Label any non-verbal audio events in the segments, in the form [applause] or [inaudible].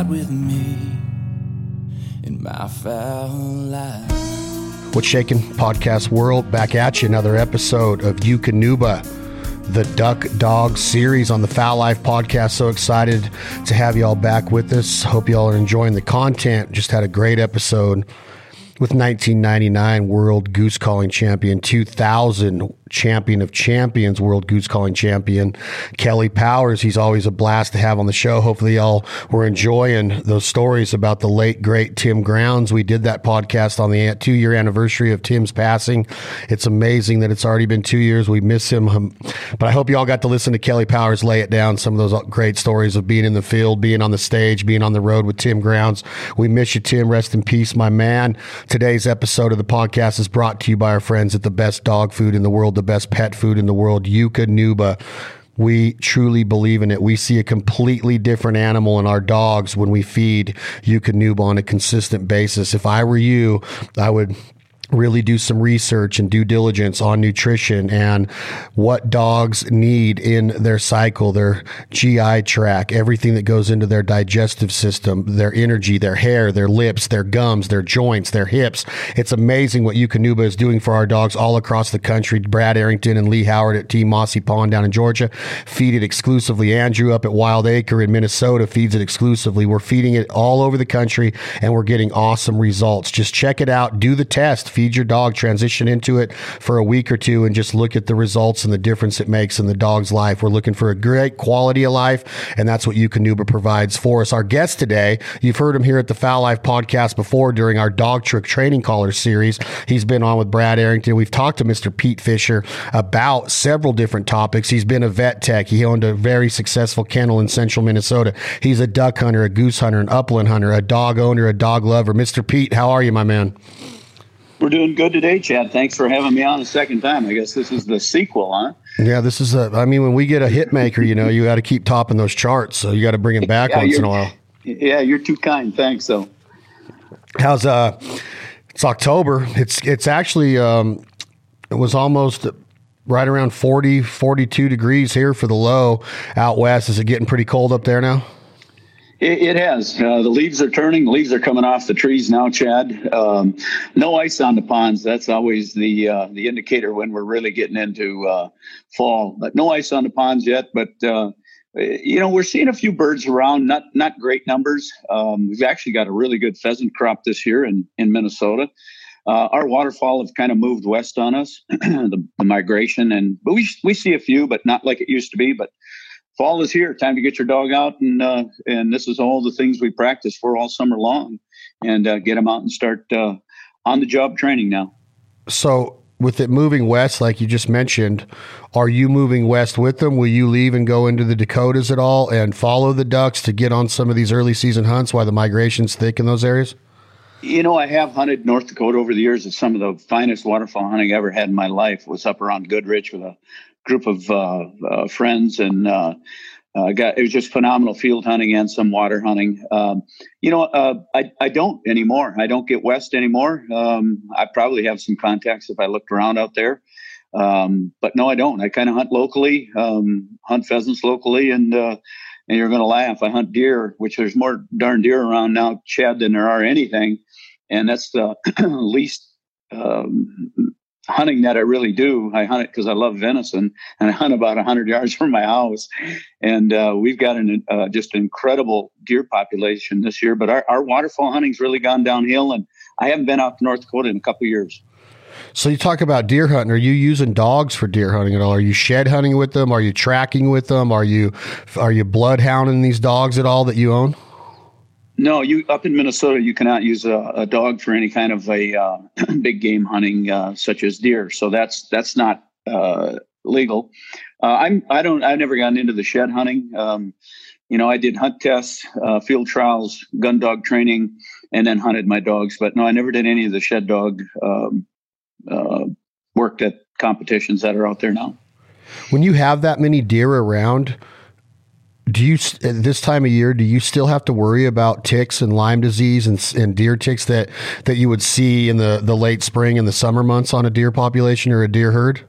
ride with me in my fowl life. What's shaking podcast world? Back at you, another episode of Eukanuba, the Duck Dog series on the Fowl Life podcast. So excited to have y'all back with us. Hope y'all are enjoying the content. Just had a great episode with 1999 World Goose Calling Champion, 2000 champion of champions, world goose calling champion, Kelly Powers. He's always a blast to have on the show. Hopefully, y'all were enjoying those stories about the late, great Tim Grounds. We did that podcast on the two year anniversary of Tim's passing. It's amazing that it's already been two years. We miss him. Um, but I hope y'all got to listen to Kelly Powers lay it down some of those great stories of being in the field, being on the stage, being on the road with Tim Grounds. We miss you, Tim. Rest in peace, my man. Today's episode of the podcast is brought to you by our friends at the best dog food in the world the best pet food in the world, Eukanuba. We truly believe in it. We see a completely different animal in our dogs when we feed Eukanuba on a consistent basis. If I were you, I would really do some research and due diligence on nutrition and what dogs need in their cycle, their GI tract, everything that goes into their digestive system, their energy, their hair, their lips, their gums, their joints, their hips. It's amazing what Eukanuba is doing for our dogs all across the country. Brad Arrington and Lee Howard at Team Mossy Pond down in Georgia feed it exclusively. Andrew up at Wild Acre in Minnesota feeds it exclusively. We're feeding it all over the country and we're getting awesome results. Just check it out. Do the test feed your dog, transition into it for a week or two, and just look at the results and the difference it makes in the dog's life. We're looking for a great quality of life, and that's what Eukanuba provides for us. Our guest today, you've heard him here at the Fowl Life podcast before during our Dogtra training caller series. He's been on with Brad Arrington. We've talked to Mr. Pete Fischer about several different topics. He's been a vet tech. He owned a very successful kennel in central Minnesota. He's a duck hunter, a goose hunter, an upland hunter, a dog owner, a dog lover. Mr. Pete, how are you, my man? We're doing good today, Chad. Thanks for having me on a second time. I guess this is the sequel, huh? Yeah, this is a. I mean, when we get a hit maker, you know, you got to keep topping those charts. So you got to bring him back yeah, once in a while. Yeah, you're too kind. Thanks. though. how's uh? It's October. It's it's actually um, it was almost right around 40, 42 degrees here for the low out west. Is it getting pretty cold up there now? It, it has. Uh, the leaves are turning. Leaves are coming off the trees now, Chad. Um, no ice on the ponds. That's always the uh, the indicator when we're really getting into uh, fall. But no ice on the ponds yet. But uh, you know, we're seeing a few birds around. Not not great numbers. Um, we've actually got a really good pheasant crop this year in in Minnesota. Uh, our waterfowl have kind of moved west on us, [clears throat] the, the, migration, and but we we see a few, but not like it used to be. But fall is here. Time to get your dog out, and uh, and this is all the things we practice for all summer long, and uh, get them out and start uh, on the job training now. So, with it moving west, like you just mentioned, are you moving west with them? Will you leave and go into the Dakotas at all and follow the ducks to get on some of these early season hunts while the migration's thick in those areas? You know, I have hunted North Dakota over the years. It's some of the finest waterfowl hunting I ever had in my life. was up around Goodrich with a group of uh, uh, friends and uh, got it was just phenomenal field hunting and some water hunting. Um, you know, I I don't anymore. I don't get west anymore. Um, I probably have some contacts if I looked around out there. Um, but no, I don't. I kind of hunt locally, um, hunt pheasants locally, and uh, and you're going to laugh. I hunt deer, which there's more darn deer around now, Chad, than there are anything, and that's the [clears throat] least um, hunting that I really do. I hunt it because I love venison, and I hunt about 100 yards [laughs] from my house. And uh, we've got an uh, just incredible deer population this year. But our, our waterfowl hunting's really gone downhill, and I haven't been out to North Dakota in a couple years. So you talk about deer hunting. Are you using dogs for deer hunting at all? Are you shed hunting with them? Are you tracking with them? Are you are you bloodhounding these dogs at all that you own? No, you up in Minnesota, you cannot use a, a dog for any kind of a uh, [clears throat] big game hunting, uh, such as deer. So that's that's not uh, legal. Uh, I'm I don't I've never gotten into the shed hunting. Um, you know, I did hunt tests, uh, field trials, gun dog training, and then hunted my dogs. But no, I never did any of the shed dog um, uh, work at competitions that are out there now. When you have that many deer around, do you at this time of year do you still have to worry about ticks and Lyme disease and, and deer ticks that that you would see in the the late spring and the summer months on a deer population or a deer herd?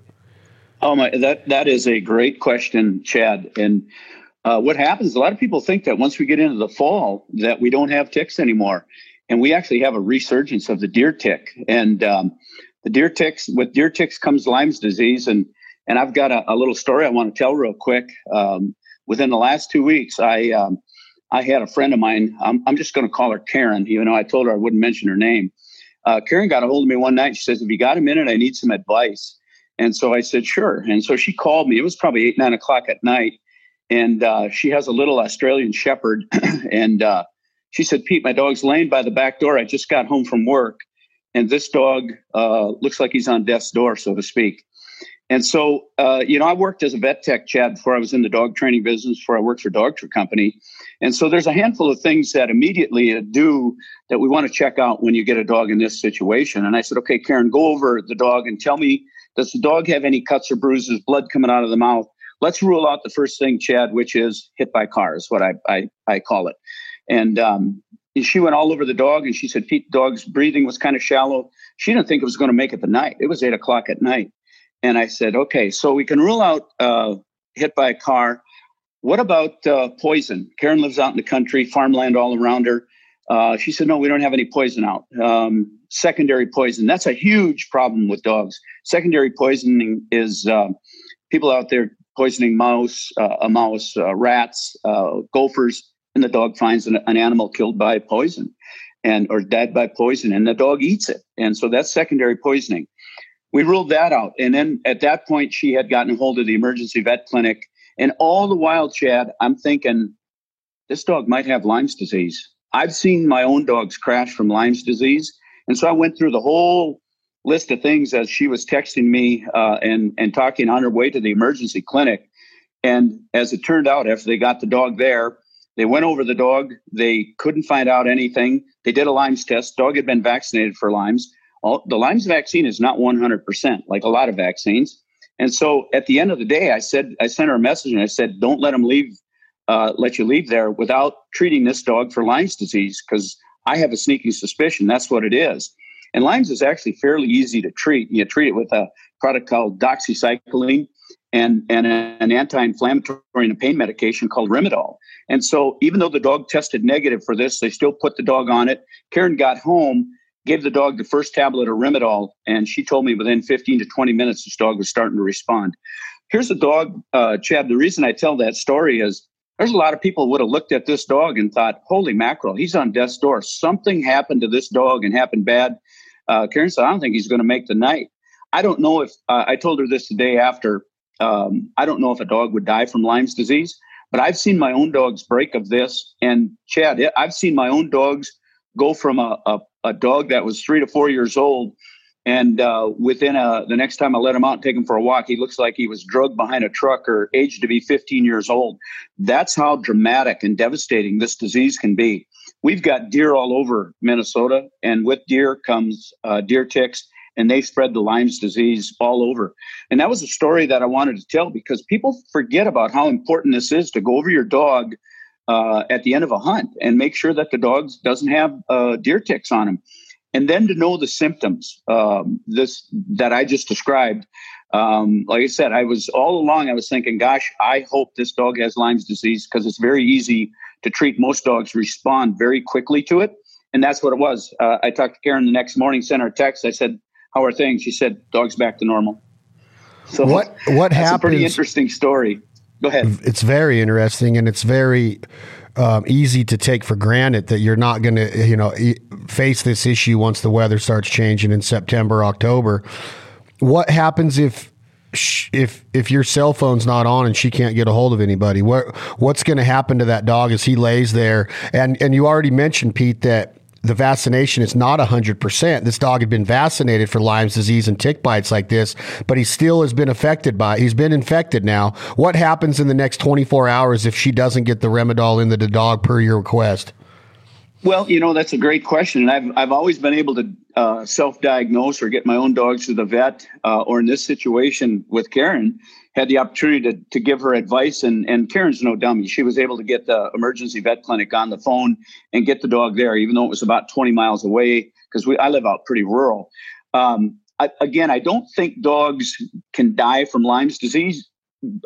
Oh my, that that is a great question, Chad. And uh, what happens? A lot of people think that once we get into the fall, that we don't have ticks anymore, and we actually have a resurgence of the deer tick. And um, the deer ticks, with deer ticks comes Lyme's disease, and and I've got a, a little story I want to tell real quick. Um, within the last two weeks, I um, I had a friend of mine. I'm, I'm just going to call her Karen. You know, I told her I wouldn't mention her name. Uh, Karen got a hold of me one night. She says, "If you got a minute, I need some advice." And so I said, "Sure." And so she called me. It was probably eight nine o'clock at night and uh, she has a little Australian Shepherd, [clears throat] and uh, she said, "Pete, my dog's laying by the back door. I just got home from work, and this dog uh, looks like he's on death's door, so to speak." And so, uh, you know, I worked as a vet tech, Chad, before I was in the dog training business, before I worked for Dogtra Company. And so there's a handful of things that immediately do that we want to check out when you get a dog in this situation. And I said, okay, Karen, go over the dog and tell me, does the dog have any cuts or bruises, blood coming out of the mouth? let's rule out the first thing, Chad, which is hit by cars, what I, I, I call it. And um, she went all over the dog and she said, Pete, dog's breathing was kind of shallow. She didn't think it was going to make it the night. It was eight o'clock at night. And I said, okay, so we can rule out uh, hit by a car. What about uh, poison? Karen lives out in the country, farmland all around her. Uh, she said, no, we don't have any poison out. Um, secondary poison. That's a huge problem with dogs. Secondary poisoning is uh, people out there poisoning mouse, uh, a mouse, uh, rats, gophers, and the dog finds an, an, animal killed by poison and or dead by poison, and the dog eats it, and so that's secondary poisoning. We ruled that out, and then at that point, she had gotten hold of the emergency vet clinic, and all the while, Chad, I'm thinking this dog might have Lyme's disease. I've seen my own dogs crash from Lyme's disease, and so I went through the whole list of things as she was texting me uh, and and talking on her way to the emergency clinic. And as it turned out, after they got the dog there, they went over the dog. They couldn't find out anything. They did a Lyme's test. Dog had been vaccinated for Lyme's. All, the Lyme's vaccine is not 100%, like a lot of vaccines. And so at the end of the day, I said, I sent her a message and I said, don't let them leave, uh, let you leave there without treating this dog for Lyme's disease because I have a sneaking suspicion that's what it is. And Lyme's is actually fairly easy to treat. You treat it with a product called doxycycline and, and an anti-inflammatory and a pain medication called Rimadyl. And so even though the dog tested negative for this, they still put the dog on it. Karen got home, gave the dog the first tablet of Rimadyl, and she told me within 15 to 20 minutes this dog was starting to respond. Here's a dog, uh, Chad. The reason I tell that story is there's a lot of people would have looked at this dog and thought, holy mackerel, he's on death's door. Something happened to this dog and happened bad. Uh, Karen said, I don't think he's going to make the night. I don't know if uh, I told her this the day after. Um, I don't know if a dog would die from Lyme's disease, but I've seen my own dogs break of this. And Chad, I've seen my own dogs go from a, a, a dog that was three to four years old. And uh, within a, the next time I let him out and take him for a walk, he looks like he was drugged behind a truck or aged to be 15 years old. That's how dramatic and devastating this disease can be we've got deer all over Minnesota, and with deer comes uh, deer ticks, and they spread the Lyme's disease all over. And that was a story that I wanted to tell because people forget about how important this is to go over your dog uh, at the end of a hunt and make sure that the dog doesn't have uh, deer ticks on him. And then to know the symptoms um, this that I just described, um, like I said, I was all along. I was thinking, "Gosh, I hope this dog has Lyme's disease because it's very easy to treat most dogs respond very quickly to it. And that's what it was. Uh, I talked to Karen the next morning, sent her a text. I said, How are things? She said, Dog's back to normal. So what what? A pretty interesting story. Go ahead. It's very interesting, and it's very um, easy to take for granted that you're not going to, you know, face this issue once the weather starts changing in September, October. What happens if if if your cell phone's not on and she can't get a hold of anybody, what what's going to happen to that dog as he lays there? And and you already mentioned Pete that the vaccination is not 100%. This dog had been vaccinated for Lyme's disease and tick bites like this, but he still has been affected by it. He's been infected now. What happens in the next 24 hours if she doesn't get the Rimadyl into the dog per your request? Well, you know that's a great question, and I've I've always been able to uh, self-diagnose or get my own dogs to the vet, uh, or in this situation with Karen, had the opportunity to to give her advice. And and Karen's no dummy; she was able to get the emergency vet clinic on the phone and get the dog there, even though it was about 20 miles away. Because I live out pretty rural. Um, I, again, I don't think dogs can die from Lyme's disease,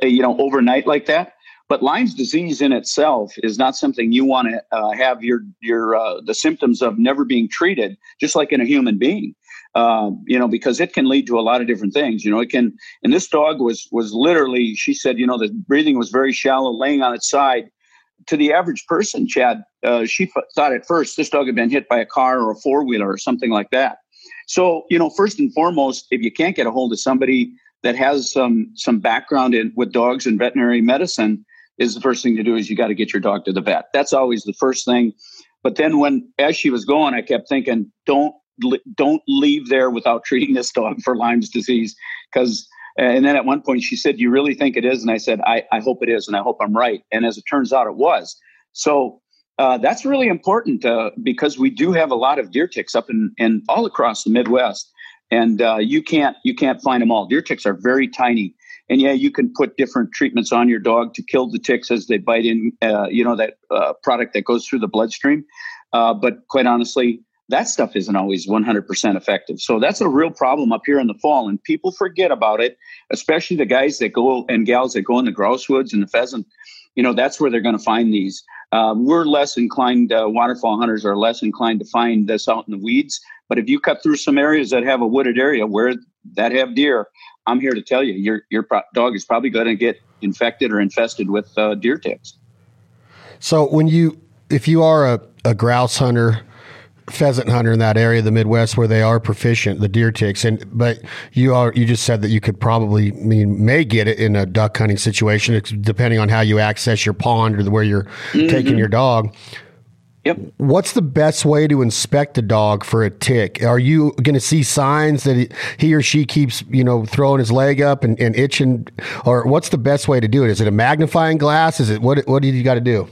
you know, overnight like that. But Lyme's disease in itself is not something you want to uh, have your your uh, the symptoms of never being treated, just like in a human being. Uh, you know, because it can lead to a lot of different things. You know, it can. And this dog was was literally, she said, you know, the breathing was very shallow, laying on its side. To the average person, Chad, uh, she f- thought at first this dog had been hit by a car or a four wheeler or something like that. So, you know, first and foremost, if you can't get a hold of somebody that has some some background in with dogs and veterinary medicine, is the first thing to do is you got to get your dog to the vet. That's always the first thing. But then when as she was going, I kept thinking, don't don't leave there without treating this dog for Lyme's disease because and then at one point she said, "You really think it is?" And I said, "I, I hope it is, and I hope I'm right." And as it turns out, it was. So uh, that's really important uh, because we do have a lot of deer ticks up in, in all across the Midwest, and uh, you can't you can't find them all. Deer ticks are very tiny, and yeah, you can put different treatments on your dog to kill the ticks as they bite in. Uh, you know that uh, product that goes through the bloodstream, uh, but quite honestly, that stuff isn't always 100% effective. So that's a real problem up here in the fall, and people forget about it, especially the guys that go and gals that go in the grouse woods and the pheasant. You know, that's where they're going to find these. Uh, we're less inclined, uh, waterfowl hunters are less inclined to find this out in the weeds. But if you cut through some areas that have a wooded area where that have deer, I'm here to tell you, your your pro- dog is probably going to get infected or infested with uh, deer ticks. So when you, if you are a, a grouse hunter pheasant hunter in that area of the Midwest where they are proficient, the deer ticks. And but you are you just said that you could probably I mean may get it in a duck hunting situation, depending on how you access your pond or where you're mm-hmm. taking your dog. Yep. What's the best way to inspect a dog for a tick? Are you going to see signs that he, he, or she keeps, you know, throwing his leg up and, and itching? Or what's the best way to do it? Is it a magnifying glass? Is it what? What do you got to do?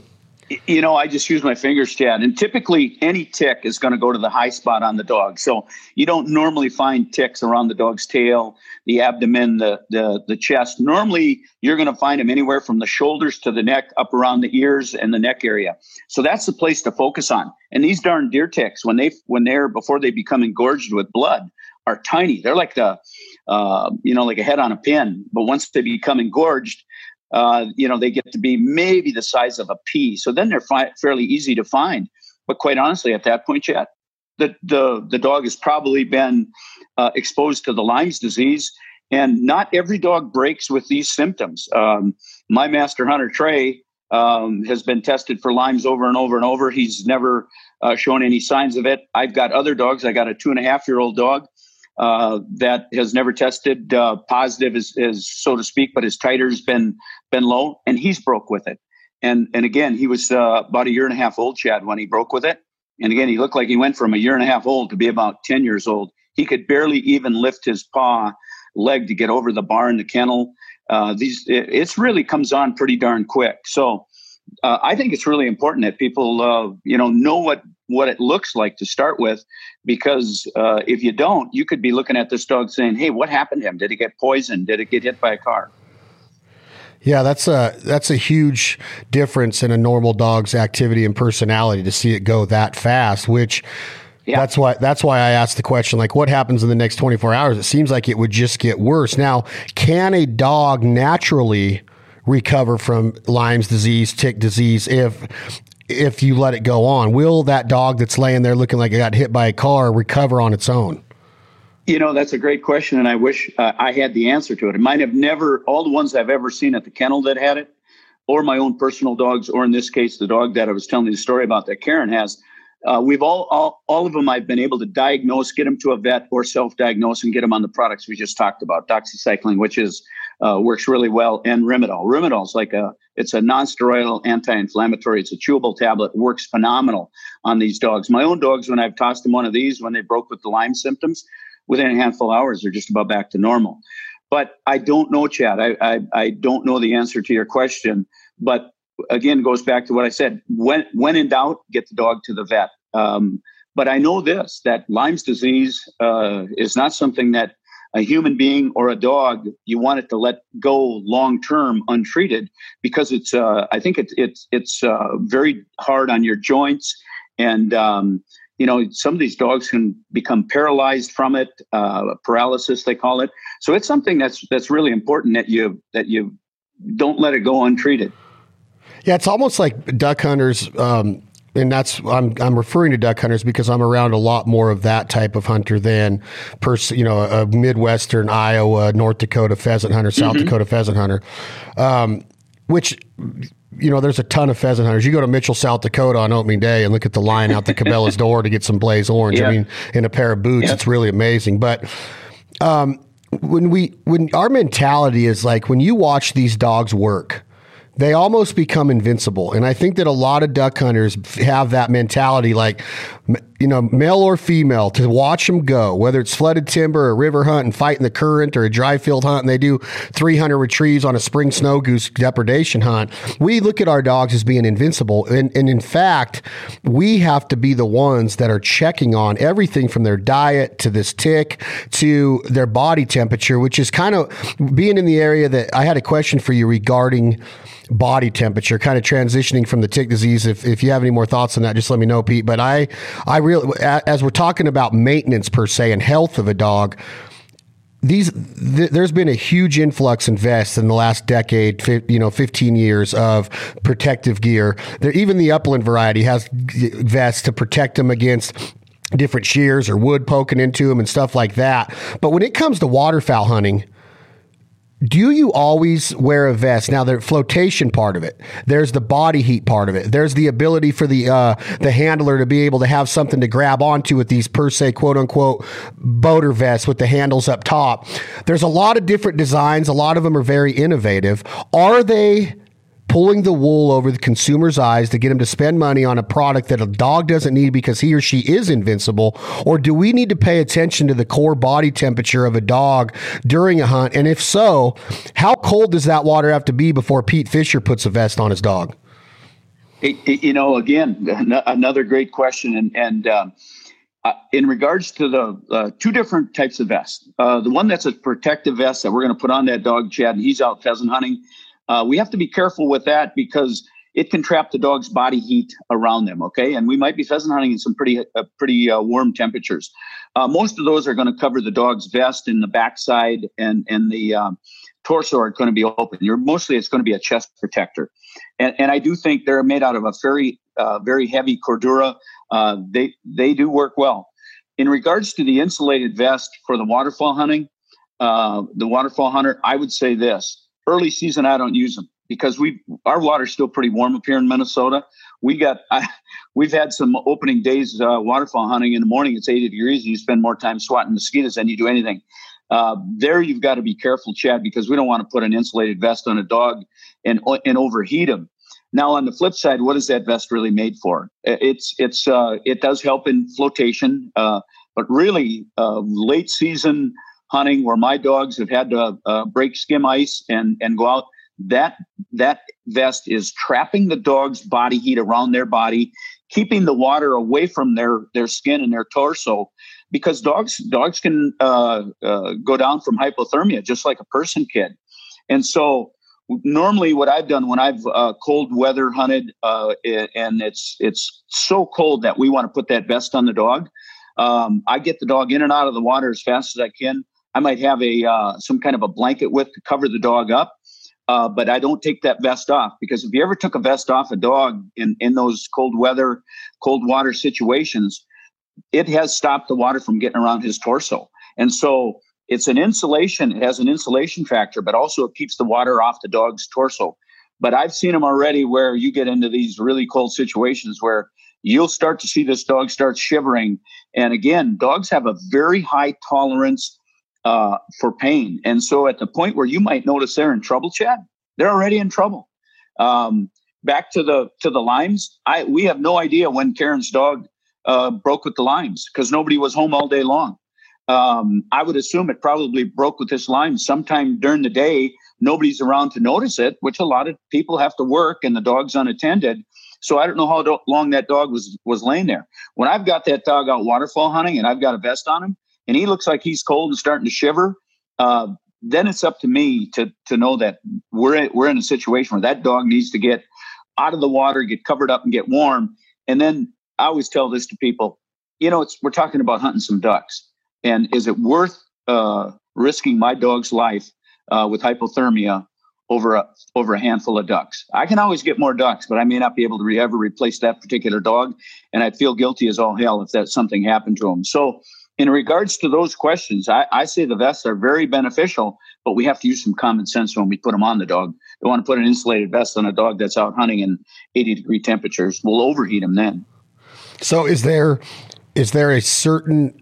You know, I just use my fingers, Chad. And typically, any tick is going to go to the high spot on the dog. So you don't normally find ticks around the dog's tail, the abdomen, the the, the chest. Normally, you're going to find them anywhere from the shoulders to the neck, up around the ears and the neck area. So that's the place to focus on. And these darn deer ticks, when they when they're before they become engorged with blood, are tiny. They're like the, uh, you know, like a head on a pin. But once they become engorged, uh, you know, they get to be maybe the size of a pea. So then they're fi- fairly easy to find. But quite honestly, at that point, yet the the the dog has probably been uh, exposed to the Lyme's disease, and not every dog breaks with these symptoms. Um, my master hunter Trey um, has been tested for Lyme's over and over and over. He's never uh, shown any signs of it. I've got other dogs. I got a two and a half year old dog uh, that has never tested uh, positive, is, is so to speak, but his titer's been been low, and he's broke with it. And and again, he was uh, about a year and a half old, Chad, when he broke with it. And again, he looked like he went from a year and a half old to be about ten years old. He could barely even lift his paw leg to get over the bar in the kennel. Uh, these it, it's really comes on pretty darn quick. So uh, I think it's really important that people, uh, you know, know what what it looks like to start with, because uh, if you don't, you could be looking at this dog saying, "Hey, what happened to him? Did he get poisoned? Did it get hit by a car?" Yeah, that's a that's a huge difference in a normal dog's activity and personality to see it go that fast. Which yeah. that's why that's why I asked the question like, what happens in the next twenty four hours? It seems like it would just get worse. Now, can a dog naturally recover from Lyme's disease, tick disease, if if you let it go on? Will that dog that's laying there looking like it got hit by a car recover on its own? You know, that's a great question, and I wish uh, I had the answer to it. It might have never, all the ones I've ever seen at the kennel that had it, or my own personal dogs, or in this case, the dog that I was telling you the story about that Karen has, uh, we've all, all, all of them I've been able to diagnose, get them to a vet or self-diagnose and get them on the products we just talked about, doxycycline, which is uh, works really well, and Rimadyl. Rimadyl is like a it's a non-steroidal anti-inflammatory. It's a chewable tablet. Works phenomenal on these dogs. My own dogs, when I've tossed them one of these, when they broke with the Lyme symptoms, within a handful of hours, they're just about back to normal. But I don't know, Chad. I, I, I don't know the answer to your question. But again goes back to what I said. When when in doubt, get the dog to the vet. Um, but I know this that Lyme's disease uh, is not something that a human being or a dog you want it to let go long term untreated because it's uh, I think it's it's it's uh, very hard on your joints and um, you know some of these dogs can become paralyzed from it uh, paralysis they call it so it's something that's that's really important that you that you don't let it go untreated Yeah, it's almost like duck hunters. Um, and that's I'm I'm referring to duck hunters because I'm around a lot more of that type of hunter than pers- you know a midwestern Iowa, North Dakota pheasant hunter, South mm-hmm. Dakota pheasant hunter, um, which you know there's a ton of pheasant hunters. You go to Mitchell, South Dakota on opening day and look at the line out the [laughs] Cabela's door to get some blaze orange. Yeah. I mean, in a pair of boots, yeah. it's really amazing. But um, when we when our mentality is like when you watch these dogs work they almost become invincible. And I think that a lot of duck hunters have that mentality, like, you know, male or female, to watch them go, whether it's flooded timber or river hunt and fight in the current or a dry field hunt, and they do 300 retrieves on a spring snow goose depredation hunt. We look at our dogs as being invincible. And, and in fact, we have to be the ones that are checking on everything from their diet to this tick to their body temperature, which is kind of being in the area that I had a question for you regarding body temperature, kind of transitioning from the tick disease. If, if you have any more thoughts on that, just let me know, Pete. But I, I really, as we're talking about maintenance per se and health of a dog, these th- there's been a huge influx in vests in the last decade, you know, 15 years of protective gear. There, even the upland variety has vests to protect them against different shears or wood poking into them and stuff like that. But when it comes to waterfowl hunting, do you always wear a vest? Now, the flotation part of it, there's the body heat part of it, there's the ability for the uh, the handler to be able to have something to grab onto with these per se quote unquote boater vests with the handles up top. There's a lot of different designs. A lot of them are very innovative. Are they? Pulling the wool over the consumer's eyes to get him to spend money on a product that a dog doesn't need because he or she is invincible? Or do we need to pay attention to the core body temperature of a dog during a hunt? And if so, how cold does that water have to be before Pete Fischer puts a vest on his dog? You know, again, another great question. And, and, um, uh, in regards to the uh, two different types of vests, uh, the one that's a protective vest that we're going to put on that dog, Chad, and he's out pheasant hunting, uh, we have to be careful with that because it can trap the dog's body heat around them. Okay, and we might be pheasant hunting in some pretty uh, pretty uh, warm temperatures. Uh, most of those are going to cover the dog's vest in the backside and and the um, torso are going to be open. You're mostly it's going to be a chest protector, and and I do think they're made out of a very uh, very heavy cordura. Uh, they they do work well. In regards to the insulated vest for the waterfowl hunting, the waterfowl hunter, I would say this early season, I don't use them because we our water's still pretty warm up here in Minnesota. We got [laughs] I, we've had some opening days uh, waterfowl hunting in the morning. It's 80 degrees, and you spend more time swatting mosquitoes than you do anything. Uh, there, you've got to be careful, Chad, because we don't want to put an insulated vest on a dog and and overheat him. Now, on the flip side, what is that vest really made for? It's it's uh, it does help in flotation, uh, but really uh, late season hunting where my dogs have had to uh, break skim ice and and go out that that vest is trapping the dog's body heat around their body keeping the water away from their their skin and their torso because dogs dogs can uh, uh, go down from hypothermia just like a person can. And so normally what i've done when i've uh, cold weather hunted uh, and it's it's so cold that we want to put that vest on the dog um, i get the dog in and out of the water as fast as i can I might have a uh, some kind of a blanket with to cover the dog up. Uh, but I don't take that vest off because if you ever took a vest off a dog in, in those cold weather, cold water situations, it has stopped the water from getting around his torso. And so it's an insulation, it has an insulation factor, but also it keeps the water off the dog's torso. But I've seen them already where you get into these really cold situations where you'll start to see this dog start shivering. And again, dogs have a very high tolerance uh, for pain. And so at the point where you might notice they're in trouble, Chad, they're already in trouble. Um, back to the to the Lyme's, I we have no idea when Karen's dog uh, broke with the Lyme's because nobody was home all day long. Um, I would assume it probably broke with this Lyme sometime during the day. Nobody's around to notice it, which a lot of people have to work and the dog's unattended. So I don't know how long that dog was was laying there. When I've got that dog out waterfowl hunting and I've got a vest on him, and he looks like he's cold and starting to shiver, uh, then it's up to me to to know that we're in, we're in a situation where that dog needs to get out of the water, get covered up, and get warm. And then I always tell this to people, you know, it's we're talking about hunting some ducks, and is it worth uh, risking my dog's life uh, with hypothermia over a over a handful of ducks. I can always get more ducks, but I may not be able to re- ever replace that particular dog, and I'd feel guilty as all hell if that something happened to him. So, in regards to those questions, I, I say the vests are very beneficial, but we have to use some common sense when we put them on the dog. Don't want to put an insulated vest on a dog that's out hunting in 80 degree temperatures. We'll overheat them then. So, is there is there a certain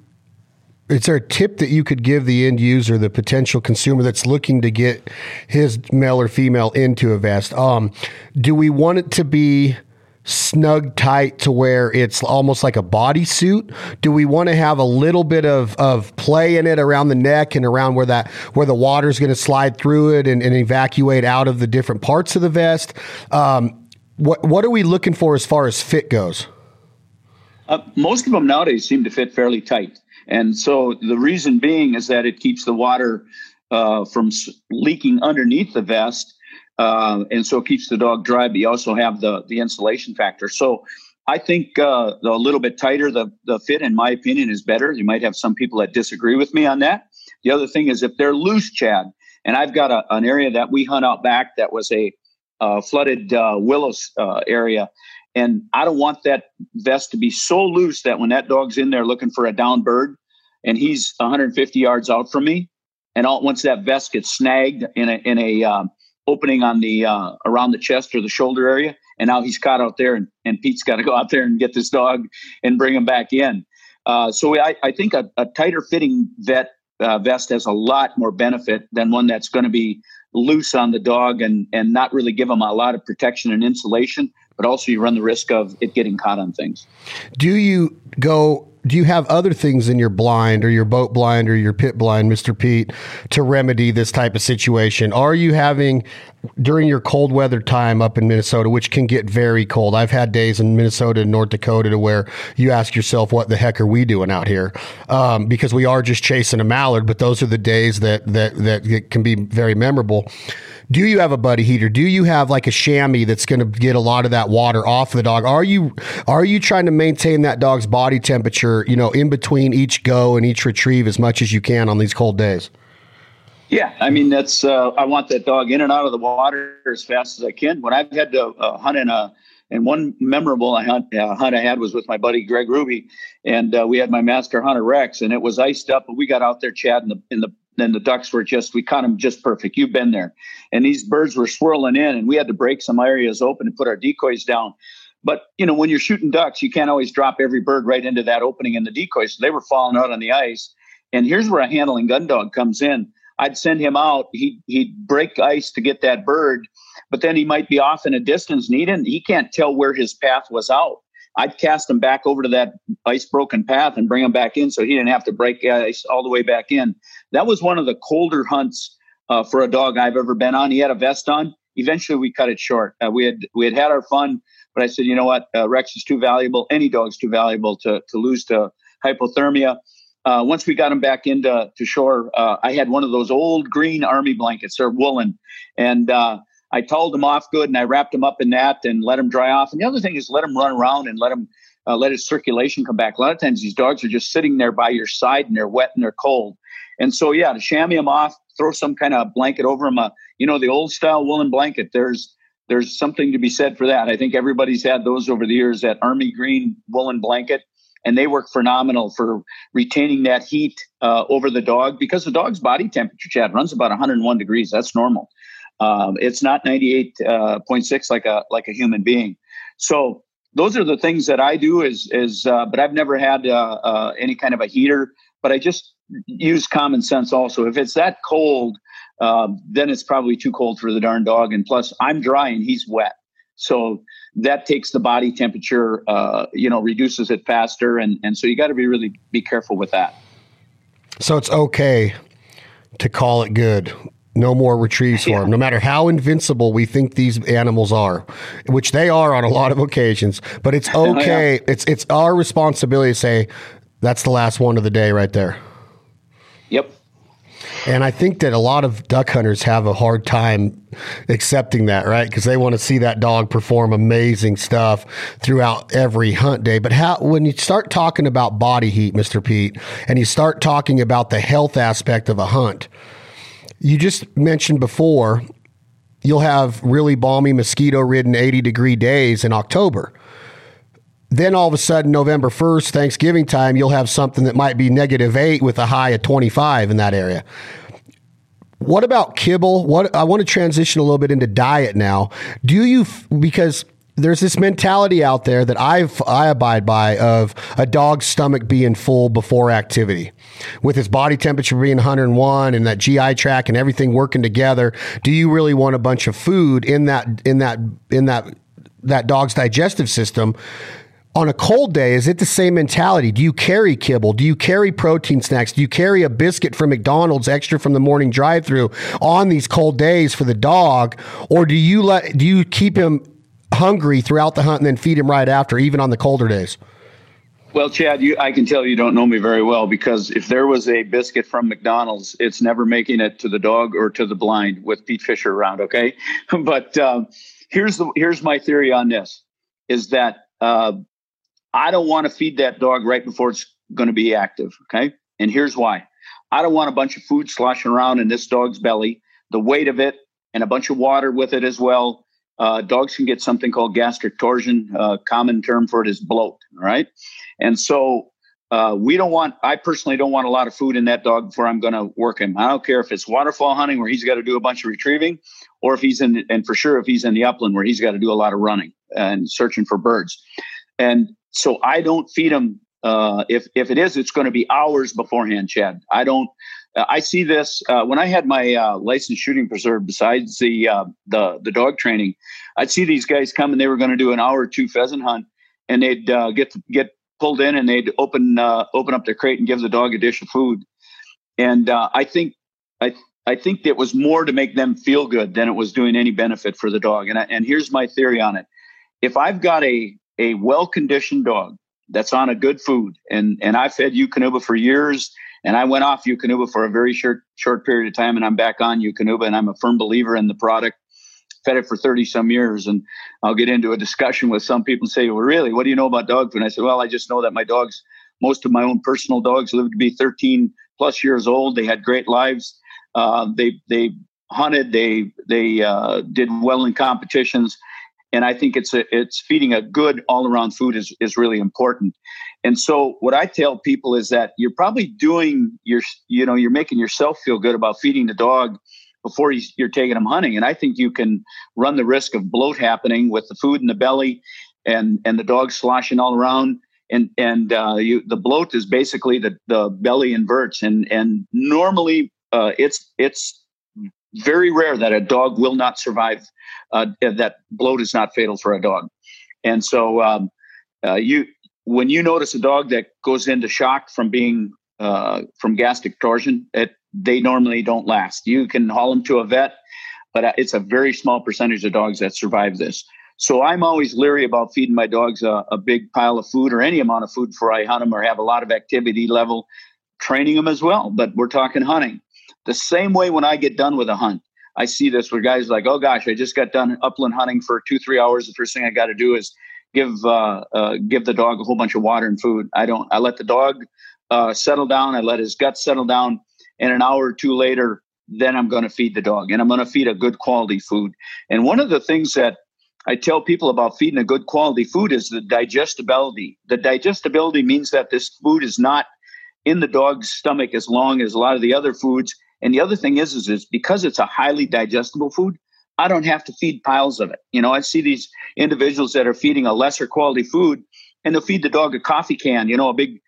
is there a tip that you could give the end user, the potential consumer that's looking to get his male or female into a vest? Um, do we want it to be snug tight to where it's almost like a bodysuit? Do we want to have a little bit of, of play in it around the neck and around where that where the water is going to slide through it and, and, evacuate out of the different parts of the vest? Um, what what are we looking for as far as fit goes? Uh, most of them nowadays seem to fit fairly tight. And so the reason being is that it keeps the water uh, from leaking underneath the vest. Uh, and so it keeps the dog dry, but you also have the, the insulation factor. So I think uh, the, a little bit tighter the, the fit, in my opinion, is better. You might have some people that disagree with me on that. The other thing is if they're loose, Chad, and I've got a, an area that we hunt out back that was a uh, flooded uh, willows uh, area, and I don't want that vest to be so loose that when that dog's in there looking for a down bird and he's 150 yards out from me, and all, once that vest gets snagged in a, in a um, opening on the uh, around the chest or the shoulder area, and now he's caught out there, and, and Pete's got to go out there and get this dog and bring him back in. Uh, so I, I think a, a tighter fitting vet uh, vest has a lot more benefit than one that's going to be loose on the dog and and not really give them a lot of protection and insulation but also you run the risk of it getting caught on things. Do you go do you have other things in your blind or your boat blind or your pit blind, Mr. Pete, to remedy this type of situation? Are you having during your cold weather time up in Minnesota, which can get very cold? I've had days in Minnesota and North Dakota to where you ask yourself, what the heck are we doing out here? Um, because we are just chasing a mallard, but those are the days that, that, that can be very memorable. Do you have a buddy heater? Do you have like a chamois that's going to get a lot of that water off the dog? Are you are you trying to maintain that dog's body temperature, you know, in between each go and each retrieve as much as you can on these cold days? Yeah, I mean that's uh, I want that dog in and out of the water as fast as I can. When I've had to uh, hunt in a and one memorable hunt, uh, hunt I had was with my buddy Greg Ruby, and uh, we had my master hunter Rex, and it was iced up, but we got out there, Chad, in the in the then the ducks were just we caught them just perfect. You've been there, and these birds were swirling in, and we had to break some areas open and put our decoys down. But you know, when you're shooting ducks, you can't always drop every bird right into that opening in the decoys. So they were falling out on the ice. And here's where a handling gun dog comes in. I'd send him out. he'd, he'd break ice to get that bird, but then he might be off in a distance, and he didn't. He can't tell where his path was out. I'd cast him back over to that ice broken path and bring him back in so he didn't have to break ice all the way back in. That was one of the colder hunts uh, for a dog I've ever been on. He had a vest on. Eventually, we cut it short. Uh, we had we had had our fun, but I said, you know what, uh, Rex is too valuable. Any dog's too valuable to to lose to hypothermia. Uh, once we got him back into to shore, uh, I had one of those old green army blankets. They're woolen, and uh, I told him off good and I wrapped him up in that and let him dry off. And the other thing is let him run around and let him uh, let his circulation come back. A lot of times these dogs are just sitting there by your side and they're wet and they're cold. And so yeah, to chamois him off, throw some kind of blanket over him. Uh, you know, the old style woolen blanket. There's there's something to be said for that. I think everybody's had those over the years. That army green woolen blanket. And they work phenomenal for retaining that heat uh, over the dog because the dog's body temperature, Chad, runs about 101 degrees. That's normal. Um, it's not 98.6 uh, like a like a human being. So those are the things that I do. Is is uh, but I've never had uh, uh, any kind of a heater. But I just use common sense. Also, if it's that cold, um, then it's probably too cold for the darn dog. And plus, I'm dry and he's wet, so that takes the body temperature. Uh, you know, reduces it faster, and and so you got to be really be careful with that. So it's okay to call it good no more retrieves for them, no matter how invincible we think these animals are, which they are on a lot of occasions. But it's [laughs] okay. yeah. It's it's our responsibility to say that's the last one of the day right there. And I think that a lot of duck hunters have a hard time accepting that, right? Because they want to see that dog perform amazing stuff throughout every hunt day. But how, when you start talking about body heat, Mr. Pete, and you start talking about the health aspect of a hunt, you just mentioned before you'll have really balmy mosquito ridden 80 degree days in October. Then all of a sudden, November 1st, Thanksgiving time, you'll have something that might be negative eight with a high of 25 in that area. What about kibble? What I want to transition a little bit into diet now. Do you because there's this mentality out there that I've I abide by of a dog's stomach being full before activity, with his body temperature being 101 and that GI tract and everything working together. Do you really want a bunch of food in that in that in that that dog's digestive system? On a cold day, is it the same mentality? Do you carry kibble? Do you carry protein snacks? Do you carry a biscuit from McDonald's extra from the morning drive through on these cold days for the dog? Or do you let do you keep him hungry throughout the hunt and then feed him right after, even on the colder days? Well, Chad, you, I can tell you don't know me very well because if there was a biscuit from McDonald's, it's never making it to the dog or to the blind with Pete Fischer around. Okay, [laughs] but uh, here's the here's my theory on this: is that uh, I don't want to feed that dog right before it's going to be active. Okay, and here's why: I don't want a bunch of food sloshing around in this dog's belly, the weight of it, and a bunch of water with it as well uh, dogs can get something called gastric torsion. Uh, common term for it is bloat. Right, and so uh, we don't want. I personally don't want a lot of food in that dog before I'm going to work him. I don't care if it's waterfowl hunting where he's got to do a bunch of retrieving, or if he's in, and for sure if he's in the upland where he's got to do a lot of running and searching for birds. And so I don't feed them. Uh, if if it is, it's going to be hours beforehand, Chad. I don't I see this uh, when I had my uh, shooting preserve. Besides the uh, the the dog training, I'd see these guys come and they were going to do an hour or two pheasant hunt, and they'd uh, get get pulled in and they'd open uh, open up their crate and give the dog a dish of food. And I think I I think it was more to make them feel good than it was doing any benefit for the dog. And I, and here's my theory on it: if I've got a a well conditioned dog that's on a good food, and and I fed Eukanuba for years and I went off Eukanuba for a very short short period of time, and I'm back on Eukanuba, and I'm a firm believer in the product. Fed it for 30 some years, and I'll get into a discussion with some people and say, "Well, really, what do you know about dog food?" And I said, "Well, I just know that my dogs, most of my own personal dogs, lived to be 13 plus years old. They had great lives. Uh, they they hunted. They they uh, did well in competitions." And I think it's a, it's feeding a good all around food is is really important. And so what I tell people is that you're probably doing your you know you're making yourself feel good about feeding the dog before you're taking them hunting. And I think you can run the risk of bloat happening with the food in the belly and and the dog sloshing all around. And and uh, you, the bloat is basically the the belly inverts. And and normally uh, it's it's very rare that a dog will not survive. Uh, that bloat is not fatal for a dog, and so um, uh, you when you notice a dog that goes into shock from being uh, from gastric torsion, it, they normally don't last. You can haul them to a vet, but uh, it's a very small percentage of dogs that survive this. So I'm always leery about feeding my dogs a, a big pile of food or any amount of food before I hunt them or have a lot of activity level training them as well. But we're talking hunting. The same way when I get done with a hunt, I see this where guys like, oh gosh, I just got done upland hunting for two, three hours. The first thing I got to do is give uh, uh, give the dog a whole bunch of water and food. I don't. I let the dog uh, settle down. I let his gut settle down, and an hour or two later, then I'm going to feed the dog, and I'm going to feed a good quality food. And one of the things that I tell people about feeding a good quality food is the digestibility. The digestibility means that this food is not in the dog's stomach as long as a lot of the other foods. And the other thing is, is, is because it's a highly digestible food, I don't have to feed piles of it. You know, I see these individuals that are feeding a lesser quality food and they'll feed the dog a coffee can, you know, a big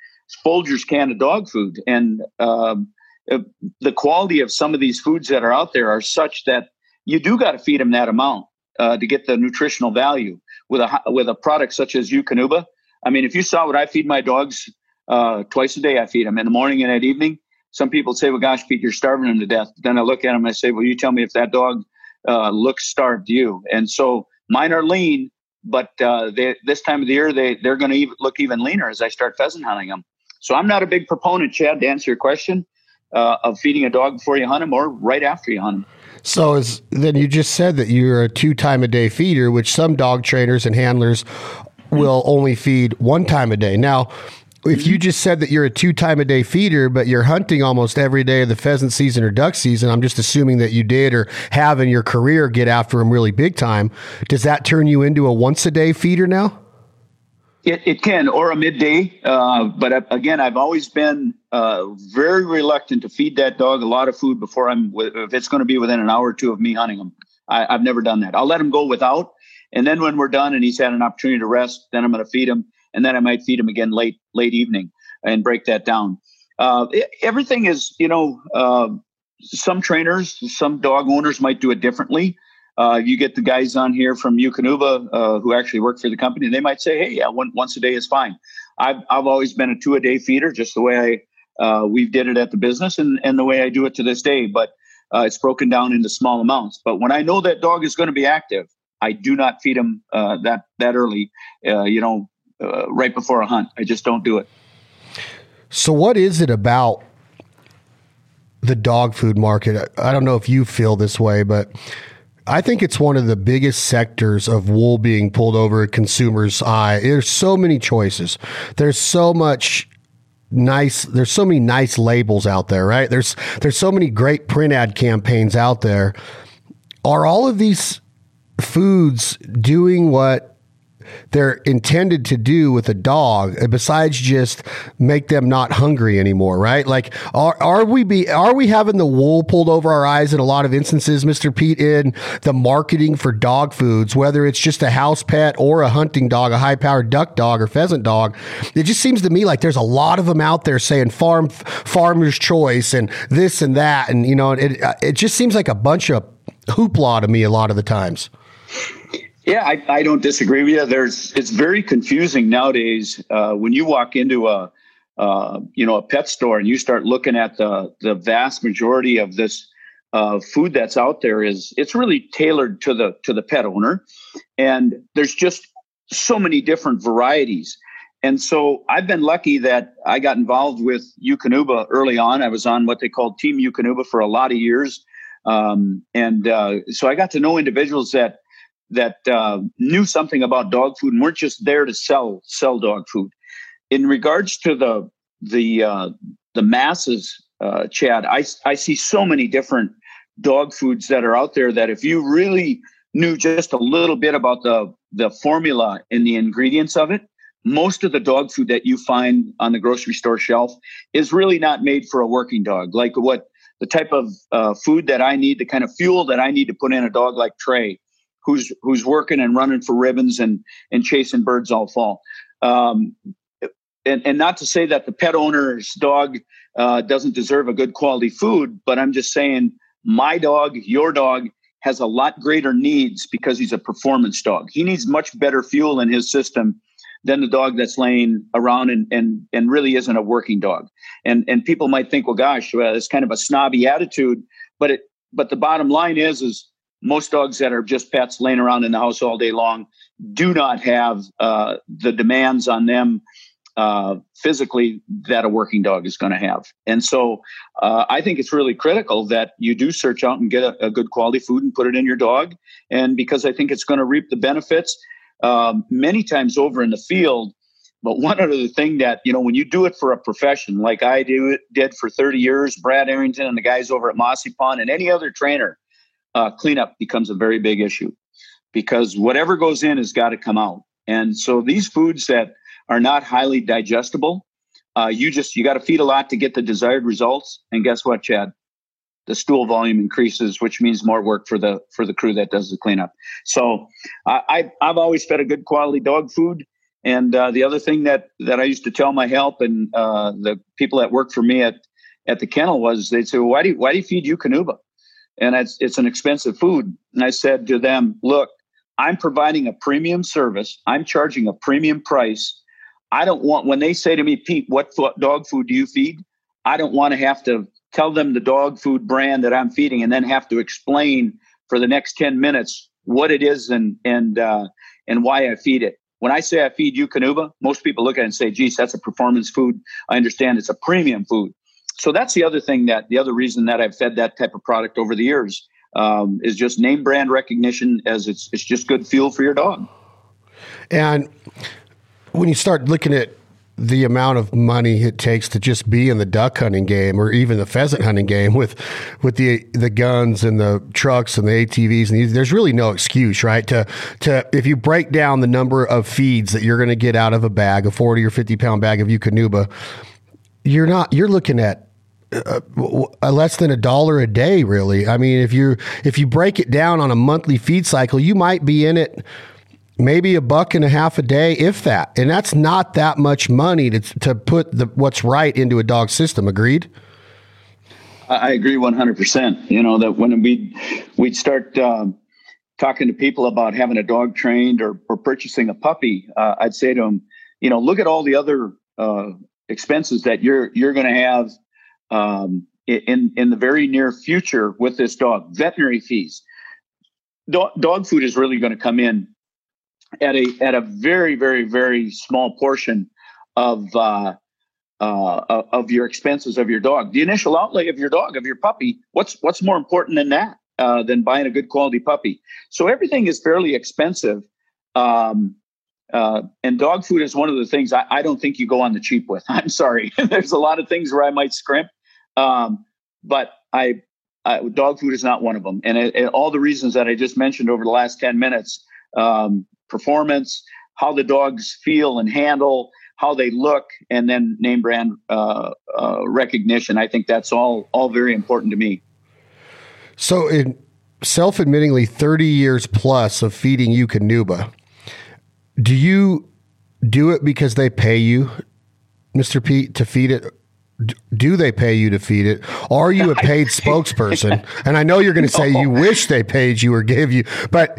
Folgers can of dog food. And um, the quality of some of these foods that are out there are such that you do got to feed them that amount uh, to get the nutritional value with a with a product such as Eukanuba. I mean, if you saw what I feed my dogs uh, twice a day, I feed them in the morning and at evening. Some people say, "Well, gosh, Pete, you're starving them to death." Then I look at them and I say, "Well, you tell me if that dog uh, look starved you. And so mine are lean, but uh, they, this time of the year they they're going to look even leaner as I start pheasant hunting them. So I'm not a big proponent, Chad, to answer your question, uh, of feeding a dog before you hunt him or right after you hunt him. So then you just said that you're a two time a day feeder, which some dog trainers and handlers will only feed one time a day. Now, if you just said that you're a two time a day feeder, but you're hunting almost every day of the pheasant season or duck season, I'm just assuming that you did or have in your career get after them really big time. Does that turn you into a once a day feeder now? It, it can, or a midday. Uh, but again, I've always been uh, very reluctant to feed that dog a lot of food before I'm, if it's going to be within an hour or two of me hunting him. I, I've never done that. I'll let him go without. And then when we're done and he's had an opportunity to rest, then I'm going to feed him. And then I might feed him again late, late evening and break that down. Uh, everything is, you know, uh, some trainers, some dog owners might do it differently. Uh, you get the guys on here from Eukanuba uh, who actually work for the company, and they might say, "Hey, yeah, one, once a day is fine." I've I've always been a two a day feeder, just the way I uh, we did it at the business, and and the way I do it to this day. But uh, it's broken down into small amounts. But when I know that dog is going to be active, I do not feed him that that early. You know, Uh, right before a hunt, I just don't do it. So, what is it about the dog food market? I don't know if you feel this way, but I think it's one of the biggest sectors of wool being pulled over a consumer's eye. There's so many choices. There's so much nice there's so many nice labels out there, right? There's there's so many great print ad campaigns out there. Are all of these foods doing what they're intended to do with a dog uh, besides just make them not hungry anymore right? Like are, are we be are we having the wool pulled over our eyes in a lot of instances mr pete in the marketing for dog foods whether it's just a house pet or a hunting dog a high powered duck dog or pheasant dog? It just seems to me like there's a lot of them out there saying farm farmer's choice and this and that and you know it it just seems like a bunch of hoopla to me a lot of the times yeah, I, I don't disagree with you. There's it's very confusing nowadays uh, when you walk into a uh, you know a pet store and you start looking at the the vast majority of this uh, food that's out there is it's really tailored to the to the pet owner, and there's just so many different varieties. And so I've been lucky that I got involved with Eukanuba early on. I was on what they called Team Eukanuba for a lot of years. Um, and uh, so I got to know individuals that that uh, knew something about dog food and weren't just there to sell sell dog food. In regards to the the uh, the masses, uh, Chad, I I see so many different dog foods that are out there that if you really knew just a little bit about the the formula and the ingredients of it, most of the dog food that you find on the grocery store shelf is really not made for a working dog. Like what the type of uh, food that I need, the kind of fuel that I need to put in a dog like Trey, who's who's working and running for ribbons and and chasing birds all fall. Um, and, and not to say that the pet owner's dog uh, doesn't deserve a good quality food, but I'm just saying my dog, your dog, has a lot greater needs because he's a performance dog. He needs much better fuel in his system than the dog that's laying around and and and really isn't a working dog. And and people might think, well, gosh, well, it's kind of a snobby attitude, but it but the bottom line is is most dogs that are just pets laying around in the house all day long do not have uh, the demands on them uh, physically that a working dog is going to have. And so uh, I think it's really critical that you do search out and get a, a, good quality food and put it in your dog. And because I think it's going to reap the benefits um, many times over in the field. But one other thing that, you know, when you do it for a profession like I do, did for 30 years, Brad Arrington and the guys over at Mossy Pond and any other trainer, uh, cleanup becomes a very big issue because whatever goes in has got to come out. And so these foods that are not highly digestible, uh, you just you got to feed a lot to get the desired results. And guess what, Chad? The stool volume increases, which means more work for the for the crew that does the cleanup. So I, I have always fed a good quality dog food. And uh, the other thing that that I used to tell my help and uh, the people that work for me at at the kennel was they'd say, well, why do you, why do you feed Eukanuba? And it's it's an expensive food. And I said to them, look, I'm providing a premium service. I'm charging a premium price. I don't want when they say to me, Pete, what dog food do you feed? I don't want to have to tell them the dog food brand that I'm feeding and then have to explain for the next 10 minutes what it is and and uh, and why I feed it. When I say I feed Eukanuba, most people look at it and say, geez, that's a performance food. I understand it's a premium food so that's the other thing that the other reason that I've fed that type of product over the years um, is just name brand recognition as it's it's just good fuel for your dog. And when you start looking at the amount of money it takes to just be in the duck hunting game or even the pheasant hunting game with with the the guns and the trucks and the ATVs and these, there's really no excuse, right? To to if you break down the number of feeds that you're going to get out of a bag, a 40 or 50 pound bag of Eukanuba, you're not you're looking at uh, less than a dollar a day really i mean if you if you break it down on a monthly feed cycle you might be in it maybe a buck and a half a day, if that. And that's not that much money to, to put the, what's right into a dog system. Agreed? I agree 100%. You know, that when we we'd start um, talking to people about having a dog trained or, or purchasing a puppy, uh, I'd say to them, you know, look at all the other uh, expenses that you're, you're going to have um, in, in the very near future with this dog. Veterinary fees. Dog, dog food is really going to come in at a at a very very very small portion of uh, uh, of your expenses of your dog. The initial outlay of your dog of your puppy. What's what's more important than that uh, than buying a good quality puppy? So everything is fairly expensive. Um, uh, and dog food is one of the things I, I, don't think you go on the cheap with. [laughs] I'm sorry. [laughs] There's a lot of things where I might scrimp, um, but I, I, dog food is not one of them. And, it, all the reasons that I just mentioned over the last 10 minutes, um, performance, how the dogs feel and handle, how they look, and then name brand uh, uh, recognition. I think that's all all very important to me. So, in self-admittingly, thirty years plus of feeding Eukanuba, do you do it because they pay you, Mister Pete, to feed it? do they pay you to feed it? Are you a paid [laughs] spokesperson? And I know you're going to say you wish they paid you or gave you, but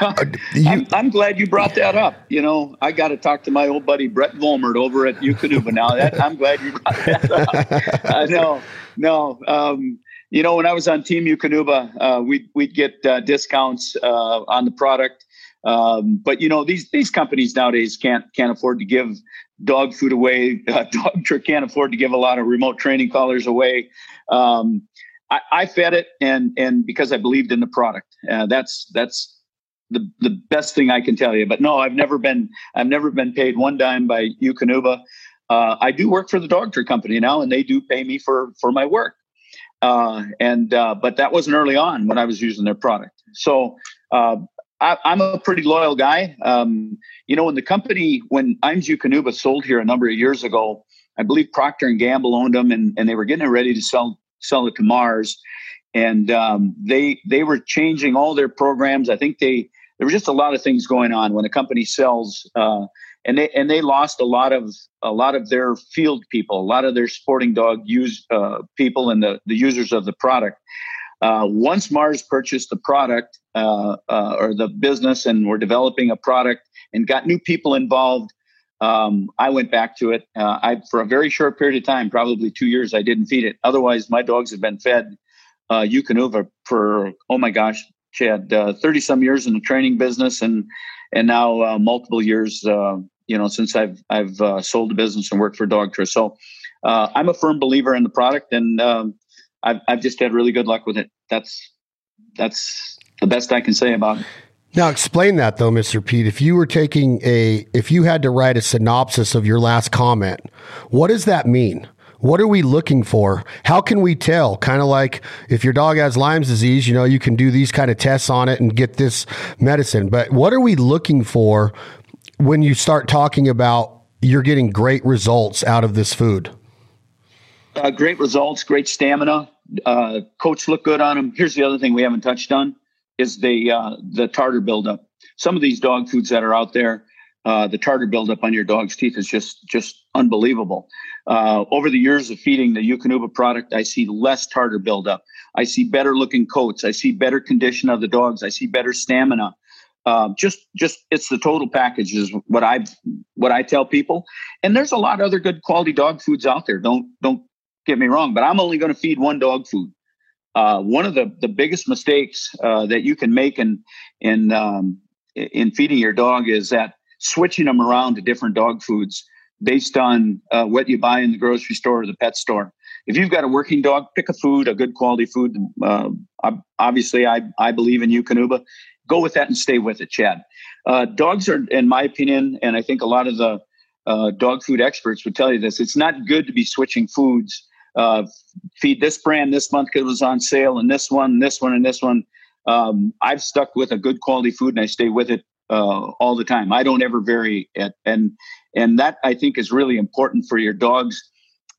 uh, [laughs] you, I'm, I'm, glad you brought that up. You know, I got to talk to my old buddy Brett Volmert over at Eukanuba now. That, I'm glad you brought that up. Uh, no, no. Um, you know, when I was on Team Eukanuba, uh, we'd we'd get uh, discounts uh, on the product. Um, but you know, these these companies nowadays can't can't afford to give dog food away. [laughs] Uh, Dogtra can't afford to give a lot of remote training collars away. Um, I, I, fed it, and and because I believed in the product, uh, that's that's the the best thing I can tell you. But no, I've never been I've never been paid one dime by Eukanuba. Uh, I do work for the Dogtra company now, and they do pay me for for my work. Uh, and uh, but that wasn't early on when I was using their product. So uh, I, am a pretty loyal guy. Um, you know, when the company, when Iams Eukanuba sold here a number of years ago, I believe Procter and Gamble owned them, and, and they were getting ready to sell sell it to Mars, and um, they they were changing all their programs. I think they there was just a lot of things going on when a company sells, uh, and they and they lost a lot of a lot of their field people, a lot of their sporting dog use uh, people, and the the users of the product. Uh, once Mars purchased the product uh, uh, or the business and we're developing a product and got new people involved, um, I went back to it. Uh, I for a very short period of time, probably two years, I didn't feed it. Otherwise, my dogs have been fed uh, Eukanuba for oh my gosh, Chad, thirty some years in the training business and and now multiple years. you know, since I've I've sold the business and worked for Dogtra, so I'm a firm believer in the product and. Um, I've, I've just had really good luck with it. That's that's the best I can say about it. Now explain that though, Mr. Pete. If you were taking a if you had to write a synopsis of your last comment, what does that mean? What are we looking for? How can we tell? Kind of like if your dog has Lyme's disease, you know, you can do these kind of tests on it and get this medicine. But what are we looking for when you start talking about you're getting great results out of this food? Uh, great results, great stamina. Uh, coats look good on them. Here's the other thing we haven't touched on is the uh, the tartar buildup. Some of these dog foods that are out there, uh, the tartar buildup on your dog's teeth is just just unbelievable. Uh, over the years of feeding the Eukanuba product, I see less tartar buildup. I see better looking coats. I see better condition of the dogs. I see better stamina. Uh, just just it's the total package is what I what I tell people. And there's a lot of other good quality dog foods out there. Don't don't get me wrong, but I'm only going to feed one dog food. Uh, one of the, the biggest mistakes uh, that you can make in in um, in feeding your dog is that switching them around to different dog foods based on uh, what you buy in the grocery store or the pet store. If you've got a working dog, pick a food, a good quality food. Uh, obviously, I I believe in Eukanuba. Go with that and stay with it, Chad. Uh, dogs are, in my opinion, and I think a lot of the uh, dog food experts would tell you this. It's not good to be switching foods. Uh, feed this brand this month because it was on sale, and this one, this one, and this one. Um, I've stuck with a good quality food, and I stay with it uh, all the time. I don't ever vary it, and and that I think is really important for your dog's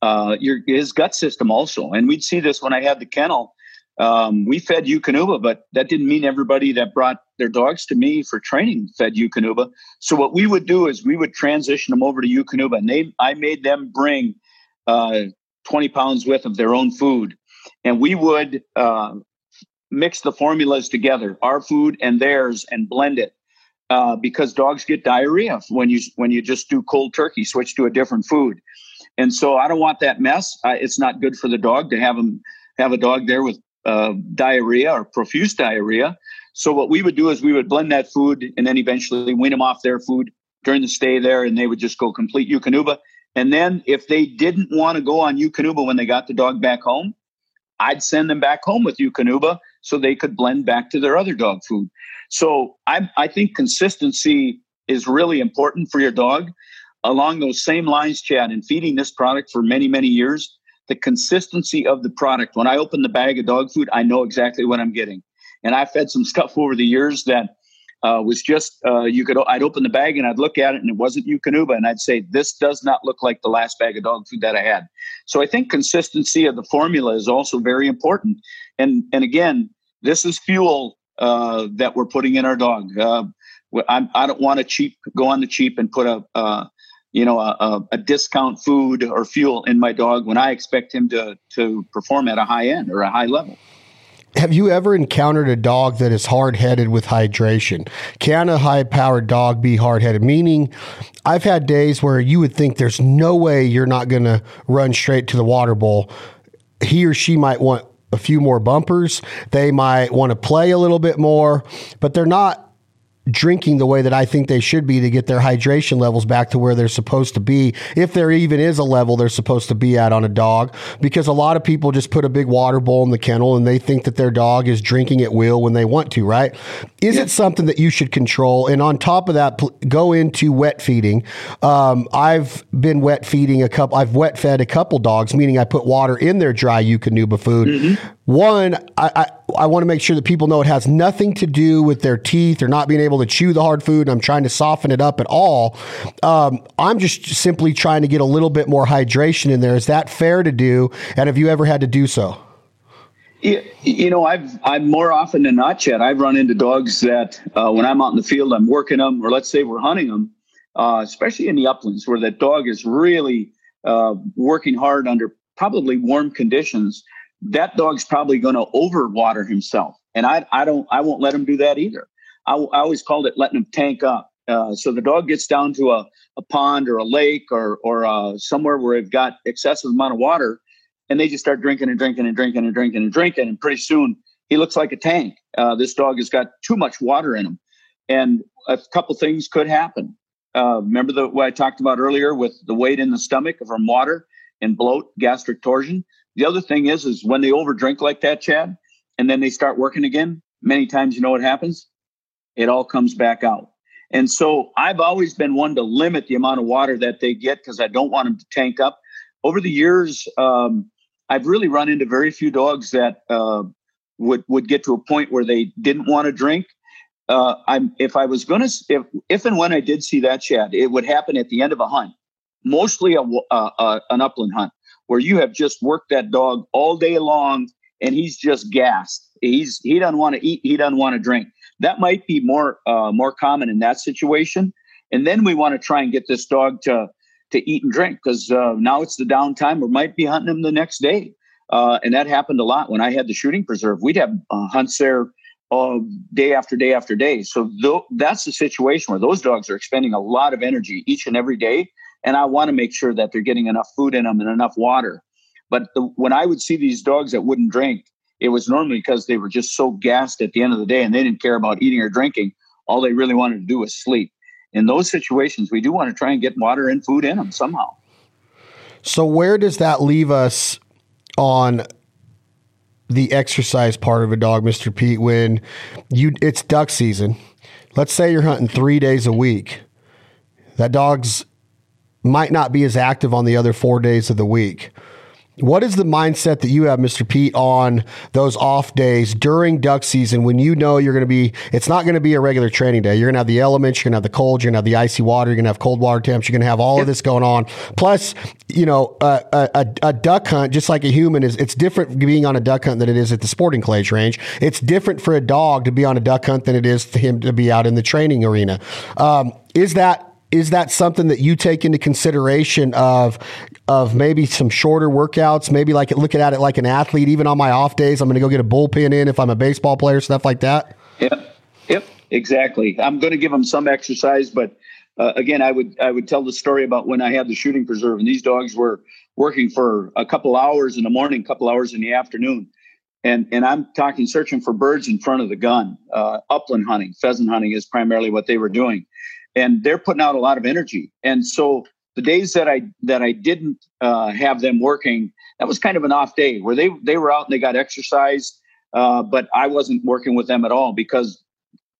uh, your his gut system also. And we'd see this when I had the kennel. Um, we fed Eukanuba, but that didn't mean everybody that brought their dogs to me for training fed Eukanuba. So what we would do is we would transition them over to Eukanuba, and they I made them bring uh, 20 pounds worth of their own food, and we would uh, mix the formulas together, our food and theirs, and blend it. Uh, because dogs get diarrhea when you when you just do cold turkey, switch to a different food, and so I don't want that mess. it's not good for the dog to have them have a dog there with uh, diarrhea or profuse diarrhea. So what we would do is we would blend that food and then eventually wean them off their food during the stay there, and they would just go complete Eukanuba. And then if they didn't want to go on Eukanuba when they got the dog back home, I'd send them back home with Eukanuba so they could blend back to their other dog food. So I, I think consistency is really important for your dog. Along those same lines, Chad, in feeding this product for many, many years, the consistency of the product. When I open the bag of dog food, I know exactly what I'm getting. And I've fed some [laughs] stuff over the years that uh, was just uh, you could I'd open the bag and I'd look at it and it wasn't Eukanuba and I'd say this does not look like the last bag of dog food that I had. So I think consistency of the formula is also very important. And and again, this is fuel uh, that we're putting in our dog. Uh, I do not want to cheap go on the cheap and put a you know a, a, discount food or fuel in my dog when I expect him to to perform at a high end or a high level. Have you ever encountered a dog that is hard headed with hydration? Can a high powered dog be hard headed? Meaning, I've had days where you would think there's no way you're not going to run straight to the water bowl. He or she might want a few more bumpers. They might want to play a little bit more, but they're not drinking the way that I think they should be to get their hydration levels back to where they're supposed to be, if there even is a level they're supposed to be at on a dog. Because a lot of people just put a big water bowl in the kennel and they think that their dog is drinking at will when they want to, right? Is yeah. it something that you should control? And on top of that, go into wet feeding. Um, I've been wet feeding a couple, I've wet fed a couple dogs, meaning I put water in their dry Eukanuba food. Mm-hmm. One, I, I, I want to make sure that people know it has nothing to do with their teeth or not being able to chew the hard food. And I'm trying to soften it up at all. Um, I'm just simply trying to get a little bit more hydration in there. Is that fair to do? And have you ever had to do so? You know, I've I'm more often than not, Chad. I've run into dogs that uh, when I'm out in the field, I'm working them, or let's say we're hunting them, uh, especially in the uplands where that dog is really uh, working hard under probably warm conditions that dog's probably going to overwater himself. And I, I don't, I won't let him do that either. I, I always called it letting them tank up. Uh, so the dog gets down to a, a pond or a lake or, or uh, somewhere where they've got excessive amount of water and they just start drinking and drinking and drinking and drinking and drinking. And pretty soon he looks like a tank. Uh, this dog has got too much water in him. And a couple things could happen. Uh, remember the, what I talked about earlier with the weight in the stomach from water and bloat, gastric torsion? The other thing is, is when they overdrink like that, Chad, and then they start working again, many times you know what happens? It all comes back out. And so I've always been one to limit the amount of water that they get because I don't want them to tank up. Over the years, um, I've really run into very few dogs that uh, would would get to a point where they didn't want to drink. Uh, I'm if I was going to if if and when I did see that, Chad, it would happen at the end of a hunt, mostly a, uh, an upland hunt where you have just worked that dog all day long and he's just gassed. He's he doesn't want to eat, he doesn't want to drink. That might be more uh, more common in that situation. And then we want to try and get this dog to to eat and drink because uh, now it's the downtime. We might be hunting him the next day, uh, and that happened a lot when I had the shooting preserve. We'd have uh, hunts there uh, day after day after day. So th- that's the situation where those dogs are expending a lot of energy each and every day and I want to make sure that they're getting enough food in them and enough water. But the, when I would see these dogs that wouldn't drink, it was normally because they were just so gassed at the end of the day and they didn't care about eating or drinking. All they really wanted to do was sleep. In those situations, we do want to try and get water and food in them somehow. So, where does that leave us on the exercise part of a dog, Mr. Pete? When you it's duck season, let's say you're hunting three days a week. That dog's might not be as active on the other four days of the week. What is the mindset that you have, Mr. Pete, on those off days during duck season when you know you're going to be, it's not going to be a regular training day. You're going to have the elements, you're going to have the cold, you're going to have the icy water, you're going to have cold water temps, you're going to have all yep. of this going on. Plus, you know, a, a, a, duck hunt, just like a human, is it's different being on a duck hunt than it is at the sporting clays range. It's different for a dog to be on a duck hunt than it is for him to be out in the training arena. Um, is that is that something that you take into consideration of of maybe some shorter workouts maybe like looking at it like an athlete. Even on my off days i'm going to go get a bullpen in if i'm a baseball player stuff like that. Yep yep exactly. I'm going to give them some exercise but uh, again i would i would tell the story about when i had the shooting preserve and these dogs were working for a couple hours in the morning a couple hours in the afternoon. And and i'm talking searching for birds in front of the gun uh, upland hunting pheasant hunting is primarily what they were doing. And they're putting out a lot of energy. And so the days that I that I didn't uh, have them working, that was kind of an off day where they they were out and they got exercise, uh, but I wasn't working with them at all because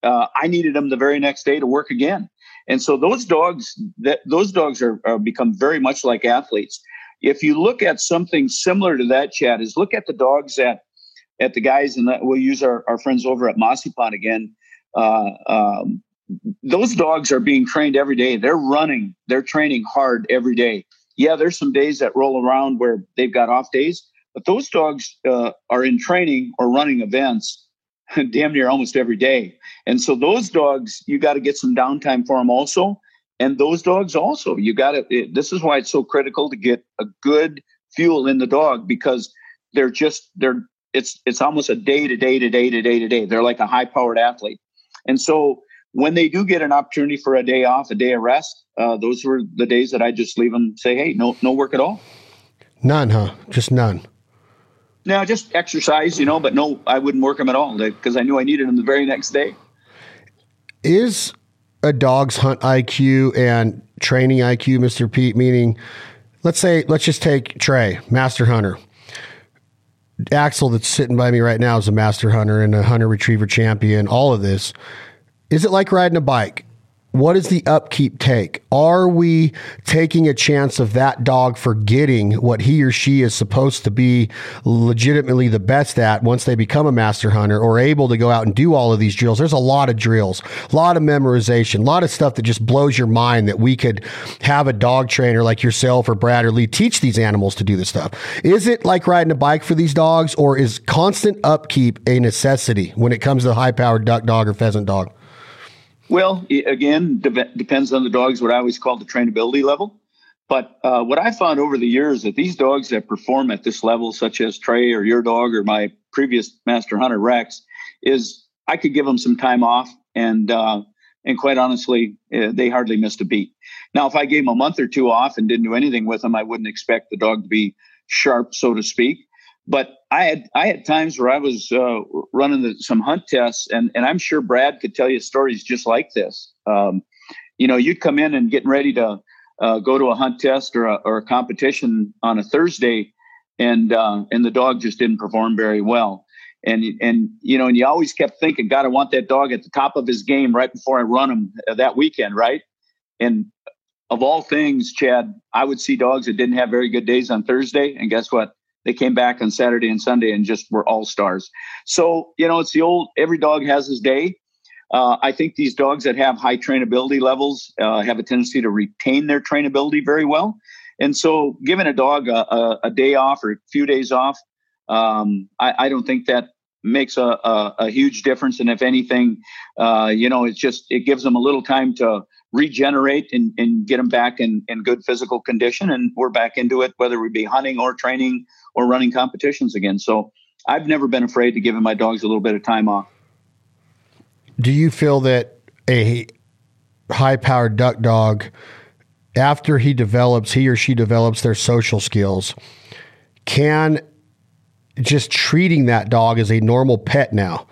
uh, I needed them the very next day to work again. And so those dogs that those dogs are, are become very much like athletes. If you look at something similar to that, Chad, is look at the dogs that at the guys, and we'll use our, our friends over at Mossy Pond again. Uh, um, those dogs are being trained every day. They're running, they're training hard every day. Yeah, there's some days that roll around where they've got off days, but those dogs uh, are in training or running events [laughs] damn near almost every day. And so those dogs, you got to get some downtime for them also. And those dogs also, you got to, this is why it's so critical to get a good fuel in the dog because they're just, they're, it's, it's almost a day to day to day to day to day. They're like a high powered athlete. And so when they do get an opportunity for a day off, a day of rest, uh, those were the days that I just leave them say, "Hey, no, no work at all." None, huh? Just none. No, just exercise, you know, but no, I wouldn't work them at all because I knew I needed them the very next day. Is a dog's hunt IQ and training IQ, Mister Pete? Meaning, let's say, let's just take Trey, master hunter. Axel, that's sitting by me right now, is a master hunter and a hunter retriever champion. All of this is it like riding a bike? What does the upkeep take? Are we taking a chance of that dog forgetting what he or she is supposed to be legitimately the best at once they become a master hunter or able to go out and do all of these drills? There's a lot of drills, a lot of memorization, a lot of stuff that just blows your mind that we could have a dog trainer like yourself or Brad or Lee teach these animals to do this stuff. Is it like riding a bike for these dogs or is constant upkeep a necessity when it comes to the high powered duck dog or pheasant dog? Well, again, de- depends on the dogs. What I always call the trainability level. But uh, what I found over the years that these dogs that perform at this level, such as Trey or your dog or my previous master hunter Rex, is I could give them some time off, and uh, and quite honestly, uh, they hardly missed a beat. Now, if I gave them a month or two off and didn't do anything with them, I wouldn't expect the dog to be sharp, so to speak. But I had I had times where I was uh, running the, some hunt tests, and and I'm sure Brad could tell you stories just like this. Um, you know, you'd come in and getting ready to uh, go to a hunt test or a, or a competition on a Thursday, and uh, and the dog just didn't perform very well. And and you know, and you always kept thinking, God, I want that dog at the top of his game right before I run him that weekend, right? And of all things, Chad, I would see dogs that didn't have very good days on Thursday, and guess what? They came back on Saturday and Sunday and just were all stars. So, you know, it's the old every dog has his day. Uh, I think these dogs that have high trainability levels uh, have a tendency to retain their trainability very well. And so, giving a dog a, a, a day off or a few days off, um, I, I, don't think that makes a, a, a, huge difference. And if anything, uh, you know, it's just it gives them a little time to regenerate and, and get them back in, in good physical condition. And we're back into it, whether we be hunting or training or running competitions again. So I've never been afraid to giving my dogs a little bit of time off. Do you feel that a high powered duck dog, after he develops, he or she develops their social skills, can just treating that dog as a normal pet now?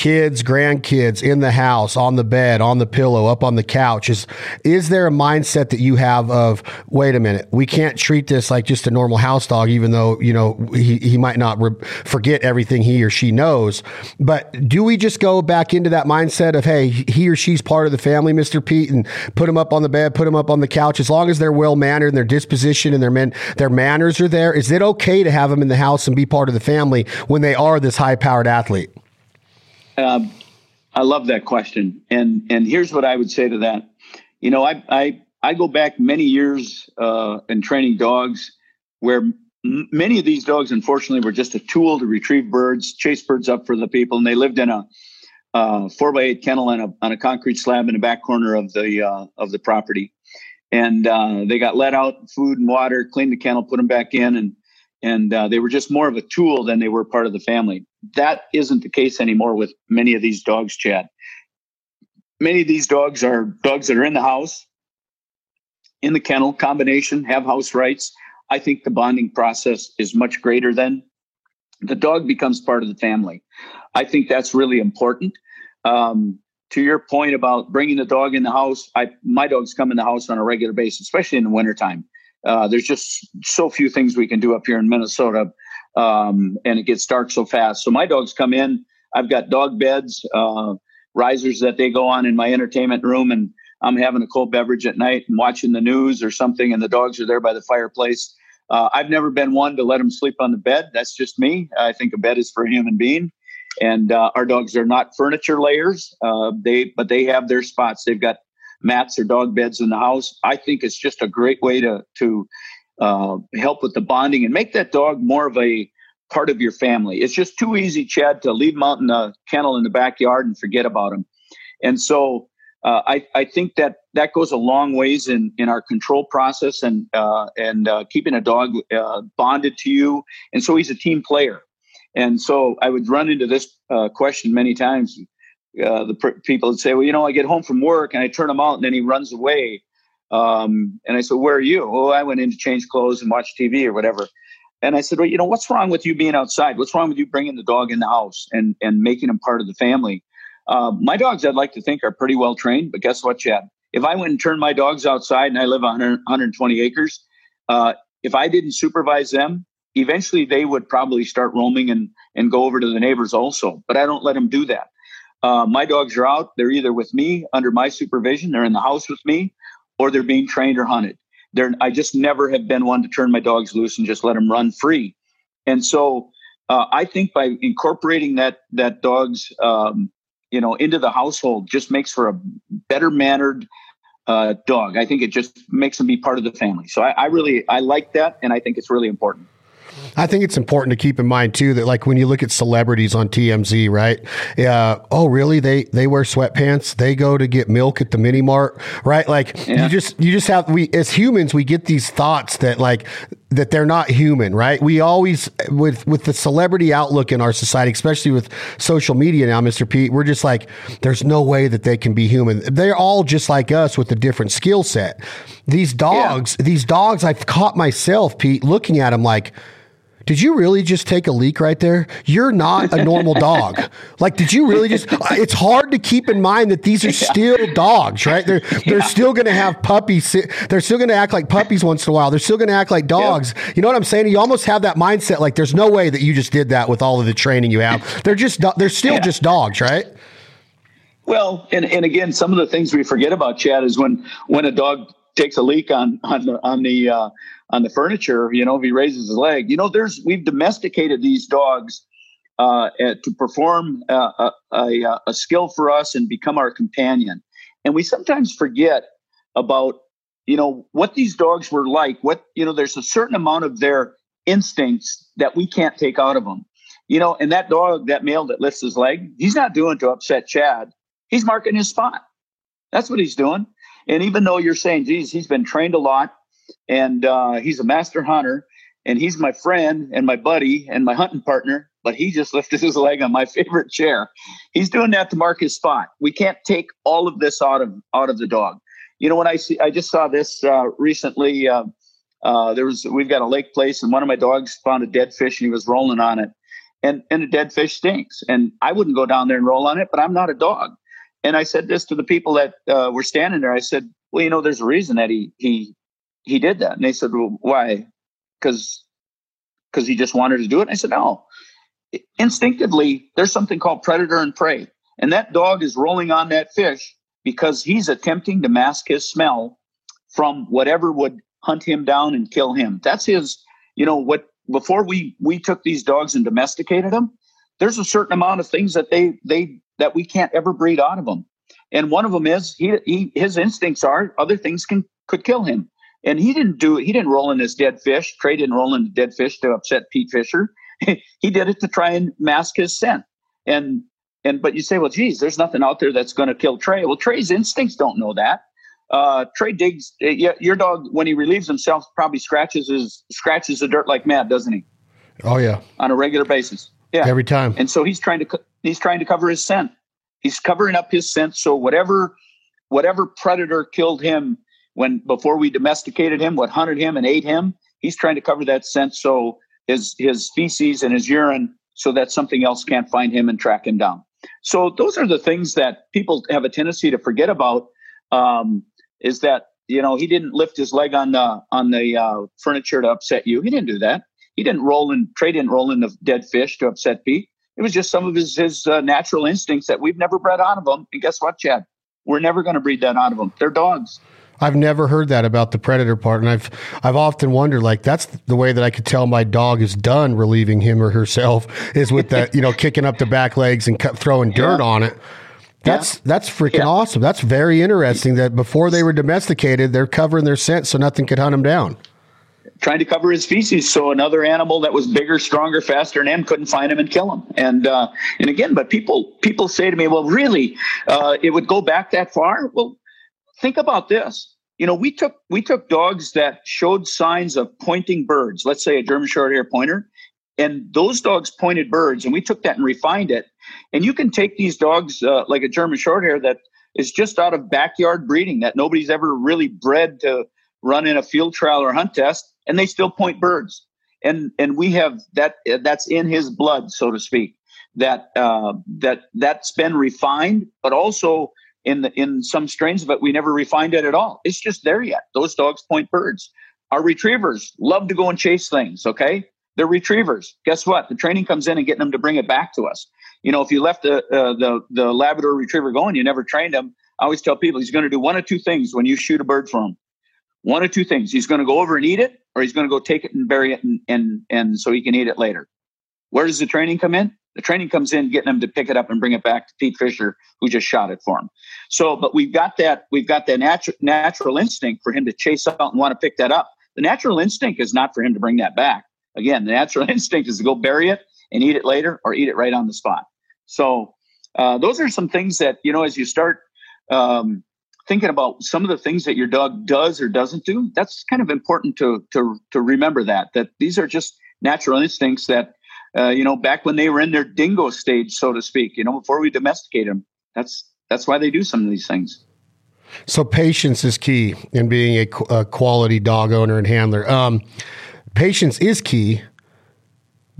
Kids, grandkids in the house, on the bed, on the pillow, up on the couch. Is is there a mindset that you have of wait a minute, we can't treat this like just a normal house dog, even though you know he he might not re- forget everything he or she knows. But do we just go back into that mindset of hey, he or she's part of the family, Mister Pete, and put him up on the bed, put him up on the couch, as long as they're well mannered and their disposition and their men their manners are there? Is it okay to have them in the house and be part of the family when they are this high powered athlete? Um, I love that question, and and here's what I would say to that. You know, I I I go back many years uh, in training dogs where m- many of these dogs, unfortunately, were just a tool to retrieve birds, chase birds up for the people, and they lived in a uh, four by eight kennel on a on a concrete slab in the back corner of the uh, of the property, and uh, they got let out food and water, cleaned the kennel, put them back in, and and uh, they were just more of a tool than they were part of the family. That isn't the case anymore with many of these dogs, Chad. Many of these dogs are dogs that are in the house, in the kennel, combination, have house rights. I think the bonding process is much greater than the dog becomes part of the family. I think that's really important. Um, to your point about bringing the dog in the house, I my dogs come in the house on a regular basis, especially in the wintertime. Uh, there's just so few things we can do up here in Minnesota, um, and it gets dark so fast. So my dogs come in. I've got dog beds, uh, risers that they go on in my entertainment room, and I'm having a cold beverage at night and watching the news or something, and the dogs are there by the fireplace. Uh, I've never been one to let them sleep on the bed. That's just me. I think a bed is for a human being and uh, our dogs are not furniture layers. Uh, they but they have their spots. They've got mats or dog beds in the house. I think it's just a great way to to uh, help with the bonding and make that dog more of a part of your family. It's just too easy, Chad, to leave them out in the kennel in the backyard and forget about them. And so uh, I, I think that that goes a long ways in, in our control process and uh, and uh, keeping a dog uh, bonded to you. And so he's a team player. And so I would run into this uh, question many times. Uh, the pr- people would say, "Well, you know, I get home from work and I turn him out, and then he runs away." Um, and I said, "Where are you?" "Oh, I went in to change clothes and watch TV or whatever." And I said, "Well, you know, what's wrong with you being outside? What's wrong with you bringing the dog in the house and and making him part of the family?" Uh, my dogs, I'd like to think, are pretty well trained, but guess what, Chad? If I went and turned my dogs outside, and I live on 100, 120 acres, uh, if I didn't supervise them, eventually they would probably start roaming and and go over to the neighbors also. But I don't let them do that. Uh, my dogs are out. They're either with me under my supervision, they're in the house with me, or they're being trained or hunted. They're, I just never have been one to turn my dogs loose and just let them run free. And so uh, I think by incorporating that that dog's um, you know into the household just makes for a better mannered uh, dog. I think it just makes them be part of the family. So I, I really I like that, and I think it's really important. I think it's important to keep in mind too that like when you look at celebrities on TMZ, right? Yeah. Oh, really? They they wear sweatpants. They go to get milk at the mini mart, right? Like yeah. you just you just have we as humans we get these thoughts that like that they're not human, right? We always with with the celebrity outlook in our society, especially with social media now, Mr. Pete, we're just like, there's no way that they can be human. They're all just like us with a different skill set. These dogs, yeah. these dogs, I've caught myself, Pete, looking at them like did you really just take a leak right there? You're not a normal dog. [laughs] Like, did you really just? It's hard to keep in mind that these are [laughs] still dogs, right? They're [laughs] they're still going to have puppies. They're still going to act like puppies once in a while. They're still going to act like dogs. Yeah. You know what I'm saying? You almost have that mindset. Like, there's no way that you just did that with all of the training you have. They're just they're still yeah. just dogs, right? Well, and, and again, some of the things we forget about Chad is when when a dog takes a leak on on the on the uh, on the furniture, you know, if he raises his leg, you know, there's we've domesticated these dogs uh, to perform uh, a, a, a, skill for us and become our companion, and we sometimes forget about you know what these dogs were like. What you know, there's a certain amount of their instincts that we can't take out of them. You know, and that dog, that male that lifts his leg, he's not doing to upset Chad. He's marking his spot. That's what he's doing. And even though you're saying, geez, he's been trained a lot, and uh, he's a master hunter and he's my friend and my buddy and my hunting partner but he just [laughs] lifted his leg on my favorite chair he's doing that to mark his spot we can't take all of this out of out of the dog you know when i see i just saw this uh, recently uh, uh, there was we've got a lake place and one of my dogs found a dead fish and he was rolling on it and and a dead fish stinks. And I wouldn't go down there and roll on it, but I'm not a dog. And I said this to the people that uh, were standing there. I said, "Well, you know, there's a reason that he he he did that." And they said, "Well, why?" Because because he just wanted to do it. And I said, "No." Instinctively, there's something called predator and prey, and that dog is rolling on that fish because he's attempting to mask his smell from whatever would hunt him down and kill him. That's his, you know, what before we we took these dogs and domesticated them, there's a certain amount of things that they they that we can't ever breed out of them. And one of them is he, he his instincts are other things can could kill him. And he didn't do it. He didn't roll in his dead fish. Trey didn't roll in the dead fish to upset Pete Fischer. [laughs] he did it to try and mask his scent. And and but you say, well, geez, there's nothing out there that's going to kill Trey. Well, Trey's instincts don't know that. Uh, Trey digs. Uh, your dog, when he relieves himself, probably scratches his scratches the dirt like mad, doesn't he? Oh yeah, on a regular basis. Yeah, every time. And so he's trying to he's trying to cover his scent. He's covering up his scent. So whatever whatever predator killed him when before we domesticated him, what hunted him and ate him, he's trying to cover that scent so his his feces and his urine so that something else can't find him and track him down. So those are the things that people have a tendency to forget about. Um, is that you know he didn't lift his leg on the on the uh, furniture to upset you. He didn't do that. He didn't roll in Trey didn't roll in the dead fish to upset Pete. It was just some of his his uh, natural instincts that we've never bred out of them. And guess what, Chad? We're never going to breed that out of them. They're dogs. I've never heard that about the predator part, and I've I've often wondered like that's the way that I could tell my dog is done relieving him or herself is with that you know kicking up the back legs and cut, throwing dirt yeah. on it. That's yeah. that's freaking yeah. awesome. That's very interesting. That before they were domesticated, they're covering their scent so nothing could hunt them down. Trying to cover his feces so another animal that was bigger, stronger, faster than him couldn't find him and kill him. And uh, and again, but people people say to me, well, really, uh, it would go back that far? Well, think about this. You know, we took we took dogs that showed signs of pointing birds. Let's say a German Shorthair Pointer, and those dogs pointed birds, and we took that and refined it. And you can take these dogs uh, like a German Shorthair that is just out of backyard breeding that nobody's ever really bred to run in a field trial or hunt test, and they still point birds. And and we have that that's in his blood, so to speak. That uh, that that's been refined, but also in the, in some strains of it, we never refined it at all. It's just there yet. Those dogs point birds. Our retrievers love to go and chase things. Okay, they're retrievers. Guess what? The training comes in and getting them to bring it back to us. You know, if you left the uh, the the Labrador Retriever going, you never trained him. I always tell people he's going to do one of two things when you shoot a bird for him. One of two things: he's going to go over and eat it, or he's going to go take it and bury it, and and and so he can eat it later. Where does the training come in? The training comes in getting him to pick it up and bring it back to Pete Fischer, who just shot it for him. So, but we've got that we've got that natural natural instinct for him to chase out and want to pick that up. The natural instinct is not for him to bring that back. Again, the natural [laughs] instinct is to go bury it and eat it later or eat it right on the spot. So uh, those are some things that, you know, as you start um, thinking about some of the things that your dog does or doesn't do, that's kind of important to, to, to remember that, that these are just natural instincts that, uh, you know, back when they were in their dingo stage, so to speak, you know, before we domesticate them, that's, that's why they do some of these things. So patience is key in being a, a quality dog owner and handler. Um, patience is key,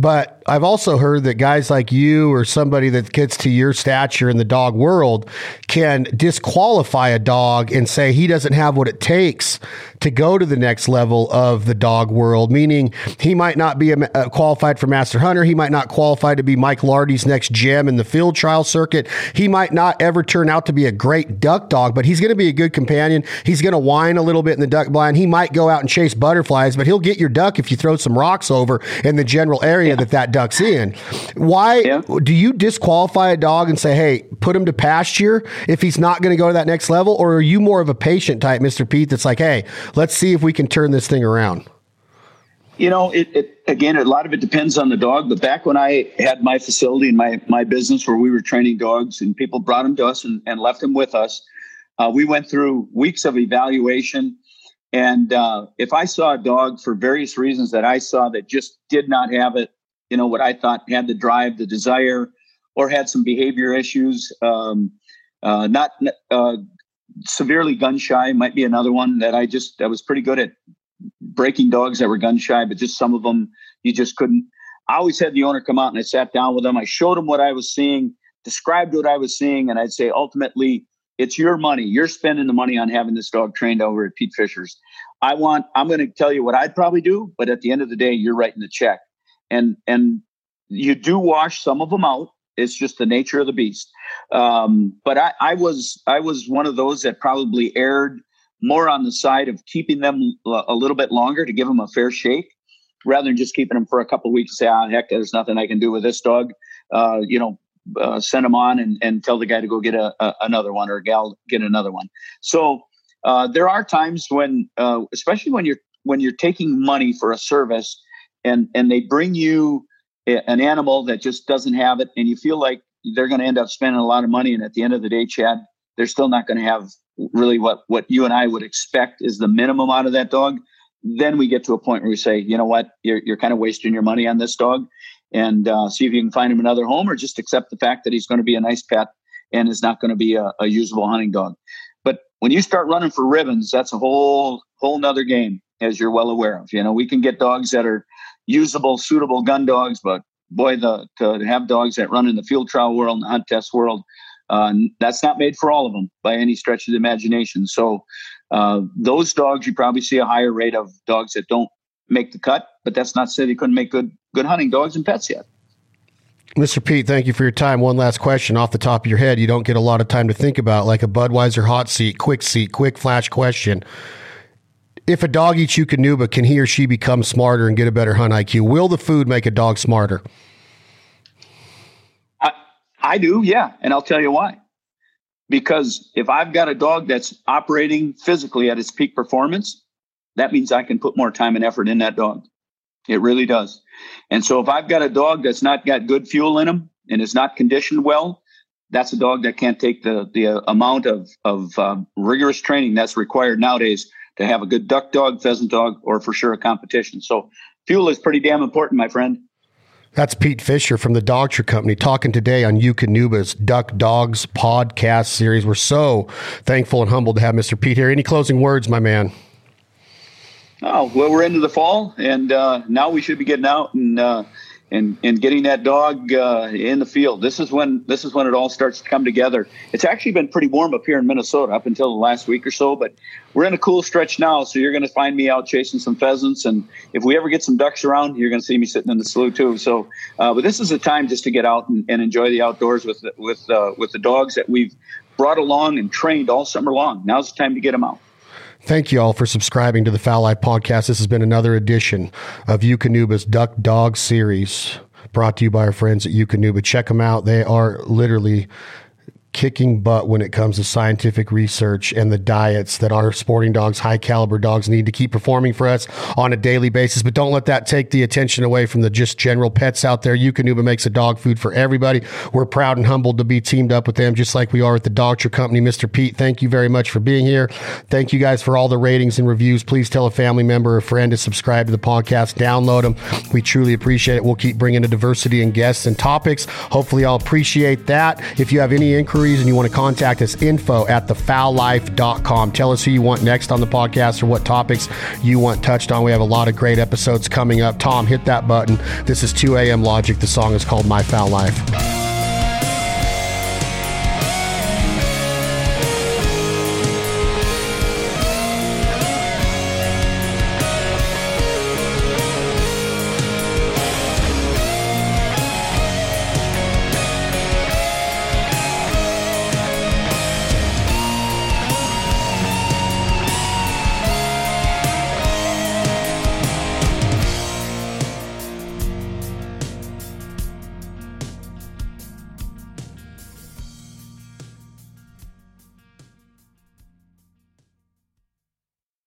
but I've also heard that guys like you or somebody that gets to your stature in the dog world can disqualify a dog and say he doesn't have what it takes to go to the next level of the dog world, meaning he might not be a, a uh, qualified for Master Hunter. He might not qualify to be Mike Lardy's next gem in the field trial circuit. He might not ever turn out to be a great duck dog, but he's going to be a good companion. He's going to whine a little bit in the duck blind. He might go out and chase butterflies, but he'll get your duck if you throw some rocks over in the general area yeah. that that duck's in. Why yeah. do you disqualify a dog and say, hey, put him to pasture if he's not going to go to that next level? Or are you more of a patient type, Mr. Pete, that's like, hey, let's see if we can turn this thing around? You know, it, it, again, a lot of it depends on the dog. But back when I had my facility and my my business where we were training dogs, and people brought them to us and, and left them with us, uh, we went through weeks of evaluation. And uh, if I saw a dog for various reasons that I saw that just did not have it, you know, what I thought had the drive, the desire, or had some behavior issues, um, uh, not uh, severely gun shy might be another one that I just I was pretty good at breaking dogs that were gun shy, but just some of them you just couldn't. I always had the owner come out and I sat down with them. I showed them what I was seeing, described what I was seeing, and I'd say ultimately it's your money. You're spending the money on having this dog trained over at Pete Fischer's. I want. I'm going to tell you what I'd probably do, but at the end of the day, you're writing the check. And and you do wash some of them out. It's just the nature of the beast. Um, but I, I was I was one of those that probably erred more on the side of keeping them a little bit longer to give them a fair shake, rather than just keeping them for a couple weeks. And say, ah, heck, there's nothing I can do with this dog. Uh, you know, uh, send them on and, and tell the guy to go get a, a another one or a gal get another one. So uh, there are times when, uh, especially when you're when you're taking money for a service, and and they bring you an animal that just doesn't have it, and you feel like they're going to end up spending a lot of money, and at the end of the day, Chad, they're still not going to have really what what you and I would expect is the minimum out of that dog. Then we get to a point where we say, you know what, you're you're kind of wasting your money on this dog, and uh, see if you can find him another home, or just accept the fact that he's going to be a nice pet and is not going to be a, a usable hunting dog. But when you start running for ribbons, that's a whole whole nother game, as you're well aware of. You know, we can get dogs that are usable, suitable gun dogs, but boy, the to have dogs that run in the field trial world and the hunt test world, uh, that's not made for all of them by any stretch of the imagination. So uh, those dogs, you probably see a higher rate of dogs that don't make the cut, but that's not say they couldn't make good good hunting dogs and pets yet. Mr. Pete, thank you for your time. One last question off the top of your head. You don't get a lot of time to think about, like a Budweiser hot seat, quick seat, quick flash question. If a dog eats Eukanuba, can he or she become smarter and get a better hunt IQ? Will the food make a dog smarter? I, I do, yeah. And I'll tell you why. Because if I've got a dog that's operating physically at its peak performance, that means I can put more time and effort in that dog. It really does. And so if I've got a dog that's not got good fuel in him and is not conditioned well, that's a dog that can't take the the uh, amount of of um, rigorous training that's required nowadays to have a good duck dog, pheasant dog, or for sure a competition. So fuel is pretty damn important, my friend. That's Pete Fischer from the Dogtra Company talking today on Eukanuba's Duck Dogs podcast series. We're so thankful and humbled to have Mr. Pete here. Any closing words, my man? Oh well, we're into the fall, and uh, now we should be getting out and uh, and and getting that dog uh, in the field. This is when this is when it all starts to come together. It's actually been pretty warm up here in Minnesota up until the last week or so, but we're in a cool stretch now. So you're going to find me out chasing some pheasants, and if we ever get some ducks around, you're going to see me sitting in the slough too. So, uh, but this is a time just to get out and, and enjoy the outdoors with with uh, with the dogs that we've brought along and trained all summer long. Now's the time to get them out. Thank you all for subscribing to the Fowl Life podcast. This has been another edition of Eukanuba's Duck Dog series brought to you by our friends at Eukanuba. Check them out. They are literally kicking butt when it comes to scientific research and the diets that our sporting dogs, high caliber dogs need to keep performing for us on a daily basis. But don't let that take the attention away from the just general pets out there. Eukanuba makes a dog food for everybody. We're proud and humbled to be teamed up with them, just like we are with the Dogtra Company. Mr. Pete, thank you very much for being here. Thank you guys for all the ratings and reviews. Please tell a family member or friend to subscribe to the podcast, download them. We truly appreciate it. We'll keep bringing a diversity in guests and topics. Hopefully, I'll appreciate that. If you have any inquiries, inquiries and you want to contact us, info at thefowllife.com. Tell us who you want next on the podcast or what topics you want touched on. We have a lot of great episodes coming up. Tom, hit that button. This is 2 a.m. Logic. The song is called My Fowl Life.